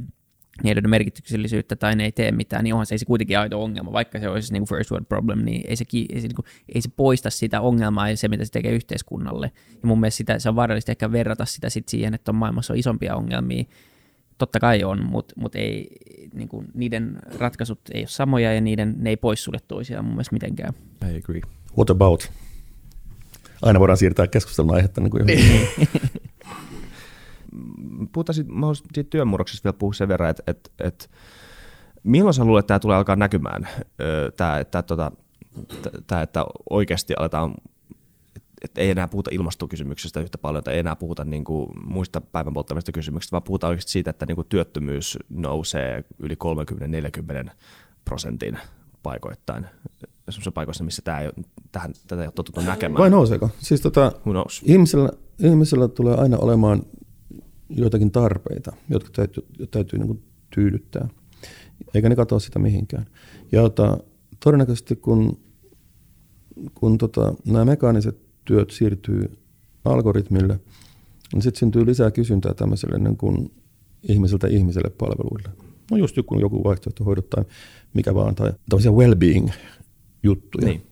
ne ei merkityksellisyyttä tai ne ei tee mitään, niin onhan se, ei se kuitenkin aito ongelma, vaikka se olisi niin kuin first world problem, niin ei se, ei, se, niin kuin, ei se poista sitä ongelmaa ja se, mitä se tekee yhteiskunnalle. Ja mun mielestä sitä, se on vaarallista ehkä verrata sitä sit siihen, että on maailmassa on isompia ongelmia. Totta kai on, mutta mut ei, niin kuin, niiden ratkaisut ei ole samoja ja niiden, ne ei poissulje toisiaan mun mielestä mitenkään. I agree. What about? Aina voidaan siirtää keskustelun aihetta niin kuin. puhutaan siitä, siitä työmurroksesta vielä puhua sen verran, että, että, että milloin sä luulet, että tämä tulee alkaa näkymään, tämä, että, tota, tämä, että oikeasti aletaan että ei enää puhuta ilmastokysymyksestä yhtä paljon, tai ei enää puhuta niin kuin muista päivän polttavista kysymyksistä, vaan puhutaan oikeasti siitä, että niin kuin työttömyys nousee yli 30-40 prosentin paikoittain. Sellaisissa paikoissa, missä tämä ei, tähän, tätä ei ole totuttu näkemään. Vai nouseeko? Siis tota, ihmisellä, ihmisellä tulee aina olemaan joitakin tarpeita, jotka täytyy, täytyy niin kuin tyydyttää, eikä ne katoa sitä mihinkään. Ja ota, todennäköisesti kun, kun tota, nämä mekaaniset työt siirtyy algoritmille, niin sitten syntyy lisää kysyntää tämmöiselle niin kuin ihmiseltä ihmiselle palveluille. No just joku, joku vaihtoehtohoidot tai mikä vaan, tai tämmöisiä well-being-juttuja. Niin.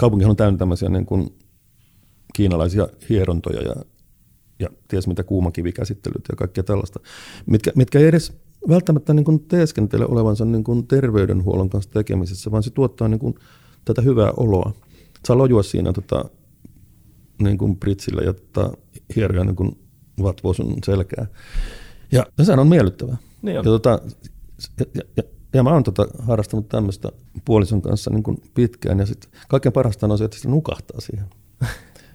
Kaupunkihan on täynnä tämmöisiä niin kuin kiinalaisia hierontoja ja ja ties mitä kuumakivikäsittelyt ja kaikkea tällaista, mitkä, mitkä ei edes välttämättä niin kuin teeskentele olevansa niin kuin terveydenhuollon kanssa tekemisessä, vaan se tuottaa niin kuin tätä hyvää oloa. Saa lojua siinä tota, niin kuin pritsillä ja tota, hieroja niin kuin vatvoo sun selkää. Ja sehän on miellyttävää. Niin on. Ja, tota, ja, ja, ja, ja mä oon tota harrastanut tämmöistä puolison kanssa niin kuin pitkään, ja sitten kaikkein parasta on se, että se nukahtaa siihen.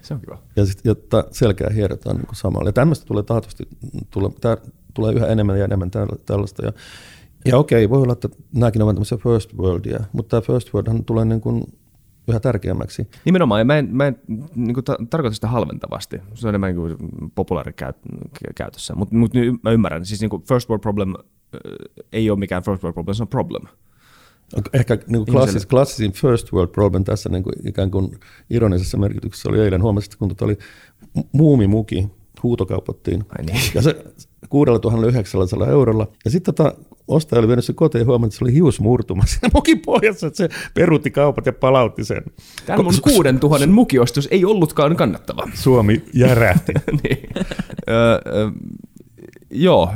Se on kiva. Ja sitten jotta selkeä hierotaan niin samalla. Ja tämmöistä tulee taatusti, tulee, tää, tulee yhä enemmän ja enemmän tällaista. Ja, ja okei, voi olla, että nämäkin ovat tämmöisiä first worldia, mutta tämä first worldhan tulee niin kuin yhä tärkeämmäksi. Nimenomaan, ja mä en, mä en niin kuin ta- tarkoita sitä halventavasti. Se on enemmän niin populaarikäytössä. Mutta mut, mä ymmärrän, siis niin kuin first world problem äh, ei ole mikään first world problem, se on problem. Ehkä niin kuin klassis, klassisin first world problem tässä niin kuin ikään kuin ironisessa merkityksessä oli eilen. Huomasit, kun tuota oli muumimuki, huutokaupattiin. Ai niin. Ja se 6900 eurolla. Ja sitten tota, ostaja oli vienyt sen kotiin ja huomannut, että se oli hiusmurtuma siinä mukin pohjassa, että se peruutti kaupat ja palautti sen. Tämä mun 6000 mukiostus ei ollutkaan kannattava. Suomi järähti. niin. ö, ö, joo.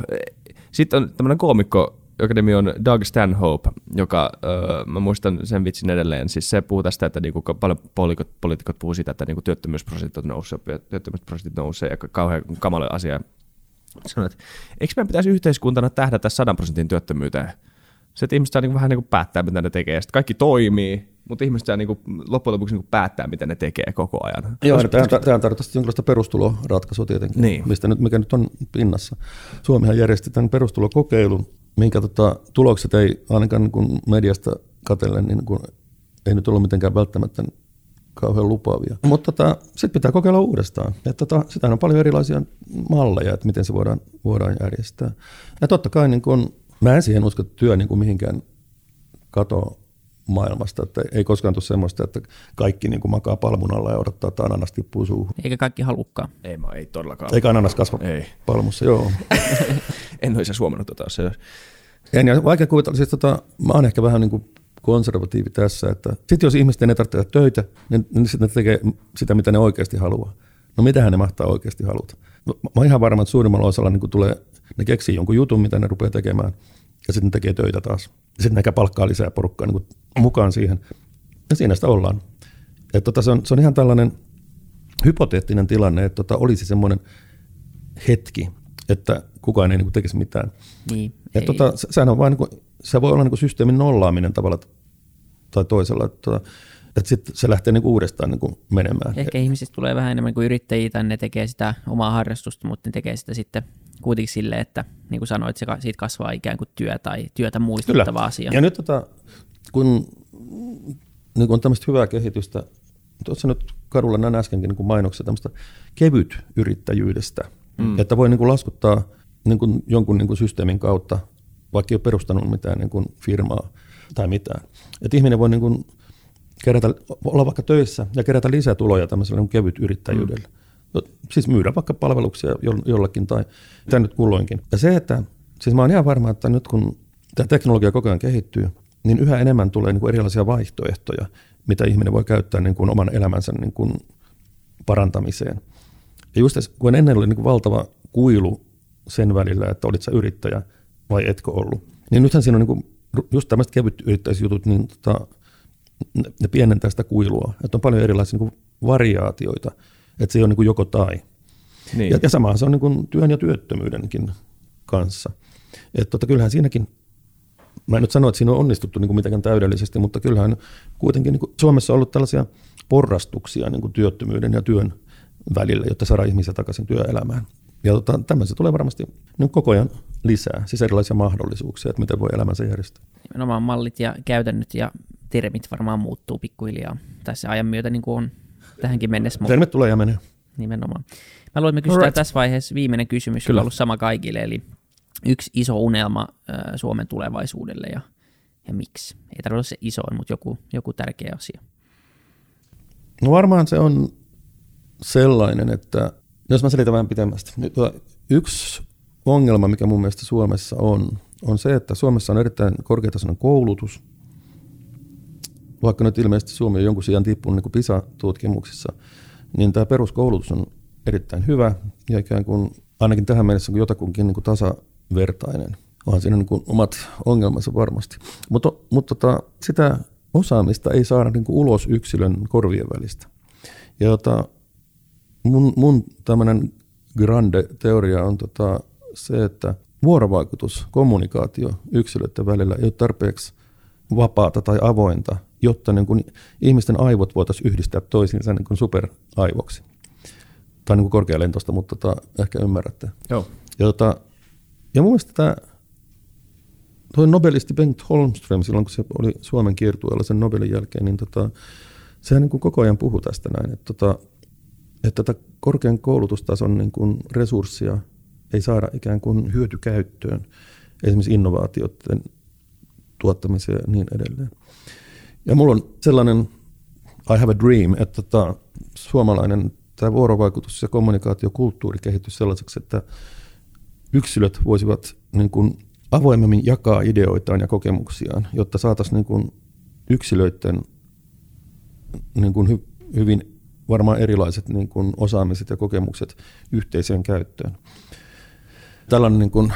Sitten on tämmöinen koomikko, nimi on Doug Stanhope, joka, öö, mä muistan sen vitsin edelleen, siis se puhuu tästä, että niinku paljon poliitikot, poliitikot puhuu siitä, että niinku työttömyysprosentit nousee, työttömyysprosentit nousee ja kauhean kamala asia. Sanoin, että eikö meidän pitäisi yhteiskuntana tähdätä 100 prosentin työttömyyteen? Se, että ihmiset saa niinku vähän niinku päättää, mitä ne tekee. Sitten kaikki toimii, mutta ihmiset saa niinku loppujen lopuksi niinku päättää, mitä ne tekee koko ajan. Joo, tähän, tähän tarvitaan jonkinlaista perustuloratkaisua tietenkin, niin. mistä nyt, mikä nyt on pinnassa. Suomihan järjesti tämän perustulokokeilun, minkä tota, tulokset ei ainakaan niin kuin mediasta katellen, niin kuin, ei nyt ollut mitenkään välttämättä kauhean lupaavia. Mutta tota, sitten pitää kokeilla uudestaan. Et tota, sitä on paljon erilaisia malleja, että miten se voidaan, voidaan järjestää. Ja totta kai niin kun, mä en siihen usko, että työ niin kuin mihinkään katoaa maailmasta. Että ei koskaan tule semmoista, että kaikki niin kuin makaa palmun alla ja odottaa, että ananas tippuu suuhun. Eikä kaikki halukkaan. Ei, mä, ei todellakaan. Eikä ananas kasva ei. palmussa, joo. en olisi huomannut tota. Se... En, ja vaikea kuvitella, siis tota, mä oon ehkä vähän niin kuin konservatiivi tässä, että sitten jos ihmisten ei tarvitse tehdä töitä, niin, niin sitten ne tekee sitä, mitä ne oikeasti haluaa. No mitähän ne mahtaa oikeasti haluta? Mä oon ihan varma, että suurimmalla osalla niin tulee, ne keksii jonkun jutun, mitä ne rupeaa tekemään, ja sitten tekee töitä taas. Sitten ne palkkaa lisää porukkaa niin mukaan siihen, ja siinä sitä ollaan. Et tota, se, on, se on ihan tällainen hypoteettinen tilanne, että tota, olisi semmoinen hetki, että kukaan ei niin kuin, tekisi mitään. Niin, ja tota, se, sehän on vain, niin kuin, se voi olla niin kuin systeemin nollaaminen tavalla tai toisella. Että, tota, että sitten se lähtee niin kuin uudestaan niin kuin menemään. Ehkä ihmisistä tulee vähän enemmän kuin yrittäjiä, tai ne tekee sitä omaa harrastusta, mutta ne tekee sitä sitten kuitenkin silleen, että niin kuin sanoit, se siitä kasvaa ikään kuin työ tai työtä muistuttava asia. Ja nyt tota, kun niin kuin on tämmöistä hyvää kehitystä, tuossa nyt kadulla näin äskenkin niin mainoksia tämmöistä kevyt yrittäjyydestä, mm. että voi niin kuin laskuttaa niin kuin jonkun niin kuin systeemin kautta, vaikka ei ole perustanut mitään niin kuin firmaa tai mitään. Että ihminen voi niin kuin kerätä, olla vaikka töissä ja kerätä lisätuloja tämmöisellä niin kevyt yrittäjyydellä. Mm. Siis myydä vaikka palveluksia jollakin tai mitä nyt kulloinkin. Ja se, että siis mä oon ihan varma, että nyt kun tämä teknologia koko ajan kehittyy, niin yhä enemmän tulee niin kuin erilaisia vaihtoehtoja, mitä ihminen voi käyttää niin kuin oman elämänsä niin kuin parantamiseen. Ja just kun ennen oli niin kuin valtava kuilu sen välillä, että olit sä yrittäjä vai etkö ollut, niin nythän siinä on niin kuin just tämmöiset kevyt yrittäjyysjutut, niin tota, ne pienentää sitä kuilua. Että on paljon erilaisia niin kuin variaatioita, että se ei ole niin kuin joko tai. Niin. Ja, ja samahan se on niin kuin työn ja työttömyydenkin kanssa. Että tota, kyllähän siinäkin, mä en nyt sano, että siinä on onnistuttu niin kuin mitenkään täydellisesti, mutta kyllähän kuitenkin niin kuin Suomessa on ollut tällaisia porrastuksia niin kuin työttömyyden ja työn välillä, jotta saadaan ihmisiä takaisin työelämään. Ja tota, tämmöistä tulee varmasti niin koko ajan lisää, siis erilaisia mahdollisuuksia, että miten voi elämänsä järjestää. Nimenomaan mallit ja käytännöt ja termit varmaan muuttuu pikkuhiljaa tässä ajan myötä, niin kuin on tähänkin mennessä. Termit tulee ja menee. Nimenomaan. Mä luulen, että me right. tässä vaiheessa viimeinen kysymys, Kyllä. on ollut sama kaikille, eli yksi iso unelma äh, Suomen tulevaisuudelle ja, ja miksi? Ei tarvitse olla se iso, mutta joku, joku tärkeä asia. No varmaan se on sellainen, että jos mä selitän vähän pitemmästi. Yksi ongelma, mikä mun mielestä Suomessa on, on se, että Suomessa on erittäin korkeatasoinen koulutus. Vaikka nyt ilmeisesti Suomi on jonkun sijaan tippunut niin PISA-tutkimuksissa, niin tämä peruskoulutus on erittäin hyvä ja ikään kuin ainakin tähän mennessä on jotakunkin niin kuin tasavertainen. Onhan siinä niin kuin omat ongelmansa varmasti. Mutta, mutta tota, sitä osaamista ei saada niin kuin ulos yksilön korvien välistä. Ja tota, mun, mun tämmöinen grande teoria on tota se, että vuorovaikutus, kommunikaatio yksilöiden välillä ei ole tarpeeksi vapaata tai avointa, jotta niin kuin ihmisten aivot voitaisiin yhdistää toisiinsa niin kuin superaivoksi. tai niin kuin korkealentoista, mutta tota, ehkä ymmärrätte. Joo. Ja, tota, ja mun mielestä tämä toi nobelisti Bengt Holmström silloin, kun se oli Suomen kiertueella sen Nobelin jälkeen, niin tota, sehän niin kuin koko ajan puhui tästä näin, että, tota, että tätä korkean koulutustason niin kuin resurssia ei saada ikään kuin hyötykäyttöön, esimerkiksi innovaatioiden tuottamiseen ja niin edelleen. Ja mulla on sellainen I have a dream, että tota, suomalainen tämä vuorovaikutus ja kommunikaatiokulttuuri kehittyisi sellaiseksi, että yksilöt voisivat niin kuin avoimemmin jakaa ideoitaan ja kokemuksiaan, jotta saataisiin niin yksilöiden niin kuin hy, hyvin varmaan erilaiset niin kuin osaamiset ja kokemukset yhteiseen käyttöön. Tällainen niin kuin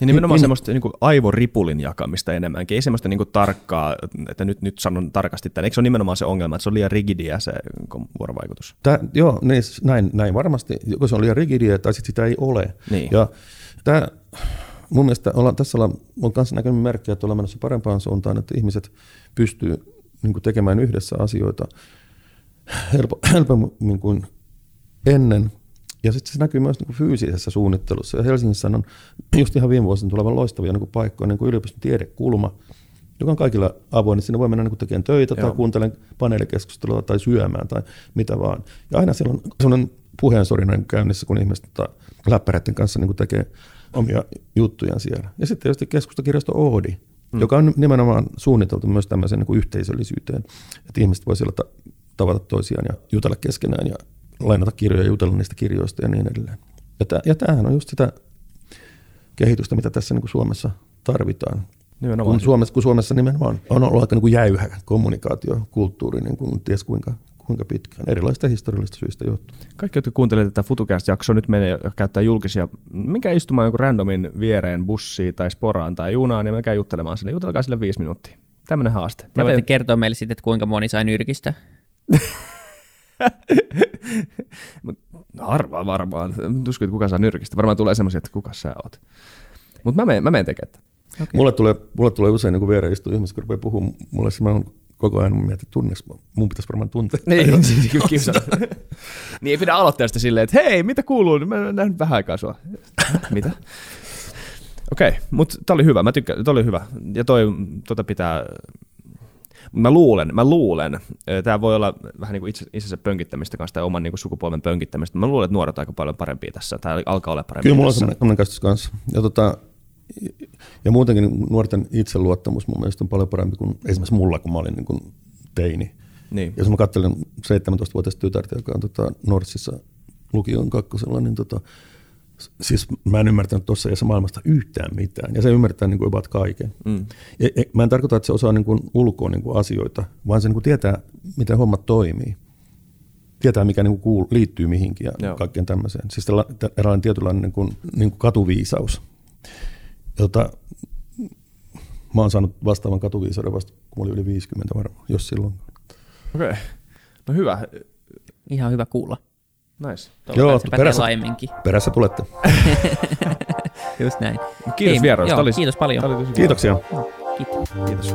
ja nimenomaan In- semmoista niin kuin aivoripulin jakamista enemmänkin, ei semmoista niin kuin tarkkaa, että nyt, nyt sanon tarkasti tämän. Eikö se ole nimenomaan se ongelma, että se on liian rigidiä se vuorovaikutus? Tää, joo, niin, näin, näin varmasti. Joko se on liian rigidiä tai sitten sitä ei ole. Niin. Ja tämä, mun mielestä ollaan, tässä ollaan, on kanssa näkynyt merkkejä, että ollaan menossa parempaan suuntaan, että ihmiset pystyy niin kuin tekemään yhdessä asioita helpo, helpommin kuin ennen. Ja sitten se näkyy myös niin kuin fyysisessä suunnittelussa. Ja Helsingissä on just ihan viime vuosina tulevan loistavia niin kuin paikkoja, niin kuin yliopiston tiedekulma, joka on kaikilla avoin, sinne voi mennä niin kuin tekemään töitä Joo. tai kuuntelemaan paneelikeskustelua tai syömään tai mitä vaan. Ja aina siellä on sellainen puheensorina niin käynnissä, kun ihmiset tota, läppäreiden kanssa niin kuin tekee omia juttujaan siellä. Ja sitten tietysti keskustakirjasto Oodi, mm. joka on nimenomaan suunniteltu myös tämmöiseen niin kuin yhteisöllisyyteen, että ihmiset voi siellä ta- tavata toisiaan ja jutella keskenään ja lainata kirjoja ja jutella niistä kirjoista ja niin edelleen. Ja, tää, ja tämähän on just sitä kehitystä, mitä tässä niin kuin Suomessa tarvitaan. Nimenomaan. Kun Suomessa, kun Suomessa nimenomaan on ollut aika niin kuin jäyhä kommunikaatiokulttuuri, niin kuin ties kuinka, kuinka pitkään, erilaisista historiallisista syistä johtuen. Kaikki, jotka kuuntelee tätä FutuCast-jaksoa, nyt menee ja käyttää julkisia. Mikä istumaan jonkun randomin viereen bussiin tai sporaan tai junaan ja menkää juttelemaan sille. Jutelkaa sille viisi minuuttia. Tämmöinen haaste. Te voitte kertoa meille sitten, että kuinka moni sai nyrkistä. no harvaan varmaan. Tuskin, että kuka saa nyrkistä. Varmaan tulee semmoisia, että kuka sä oot. Mutta mä menen, mä menen tekemään. Okay. Mulle tulee, mulle tulee usein niin viereen istuu ihmiset, kun rupeaa puhumaan. Mulle oon koko ajan mietin, että tunneks, mä- mun pitäisi varmaan tuntea. Niin, niin ei pidä aloittaa sitä silleen, että hei, mitä kuuluu? Mä en nähnyt vähän aikaa sua. mitä? Okei, okay, mutta tää oli hyvä. Mä tykkään, tää oli hyvä. Ja toi, tota pitää, mä luulen, mä luulen, tämä voi olla vähän niin kuin itse, itsensä pönkittämistä kanssa tai oman niin kuin sukupolven pönkittämistä. Mä luulen, että nuoret on aika paljon parempia tässä, tai alkaa olla parempia Kyllä mulla on tässä. sellainen, sellainen käsitys kanssa. Ja, tota, ja muutenkin nuorten itseluottamus mun mielestä on paljon parempi kuin esimerkiksi mulla, kun mä olin niin kuin teini. Niin. Jos mä katselen 17-vuotiaista tytärtä, joka on tota Norssissa lukion kakkosella, niin tota, siis mä en ymmärtänyt tuossa iässä maailmasta yhtään mitään. Ja se ymmärtää niin kuin about kaiken. Mm. Ja, ja, mä en tarkoita, että se osaa niin kuin ulkoa niin kuin asioita, vaan se niin kuin tietää, miten hommat toimii. Tietää, mikä niin kuin kuul, liittyy mihinkin ja Joo. Kaikkeen tämmöiseen. Siis tälla- tä- eräänlainen tietynlainen niin kuin, niin kuin katuviisaus, jota mä oon saanut vastaavan katuviisauden vasta, kun mä olin yli 50 varmaan, jos silloin. Okei. Okay. No hyvä. Ihan hyvä kuulla. Nice. Toivotaan, Joo, perässä-. Perässä tulette. Just näin. Kiitos joo, oli- kiitos paljon. tää oli. Kiitoksia. Kiitos. Kiitos.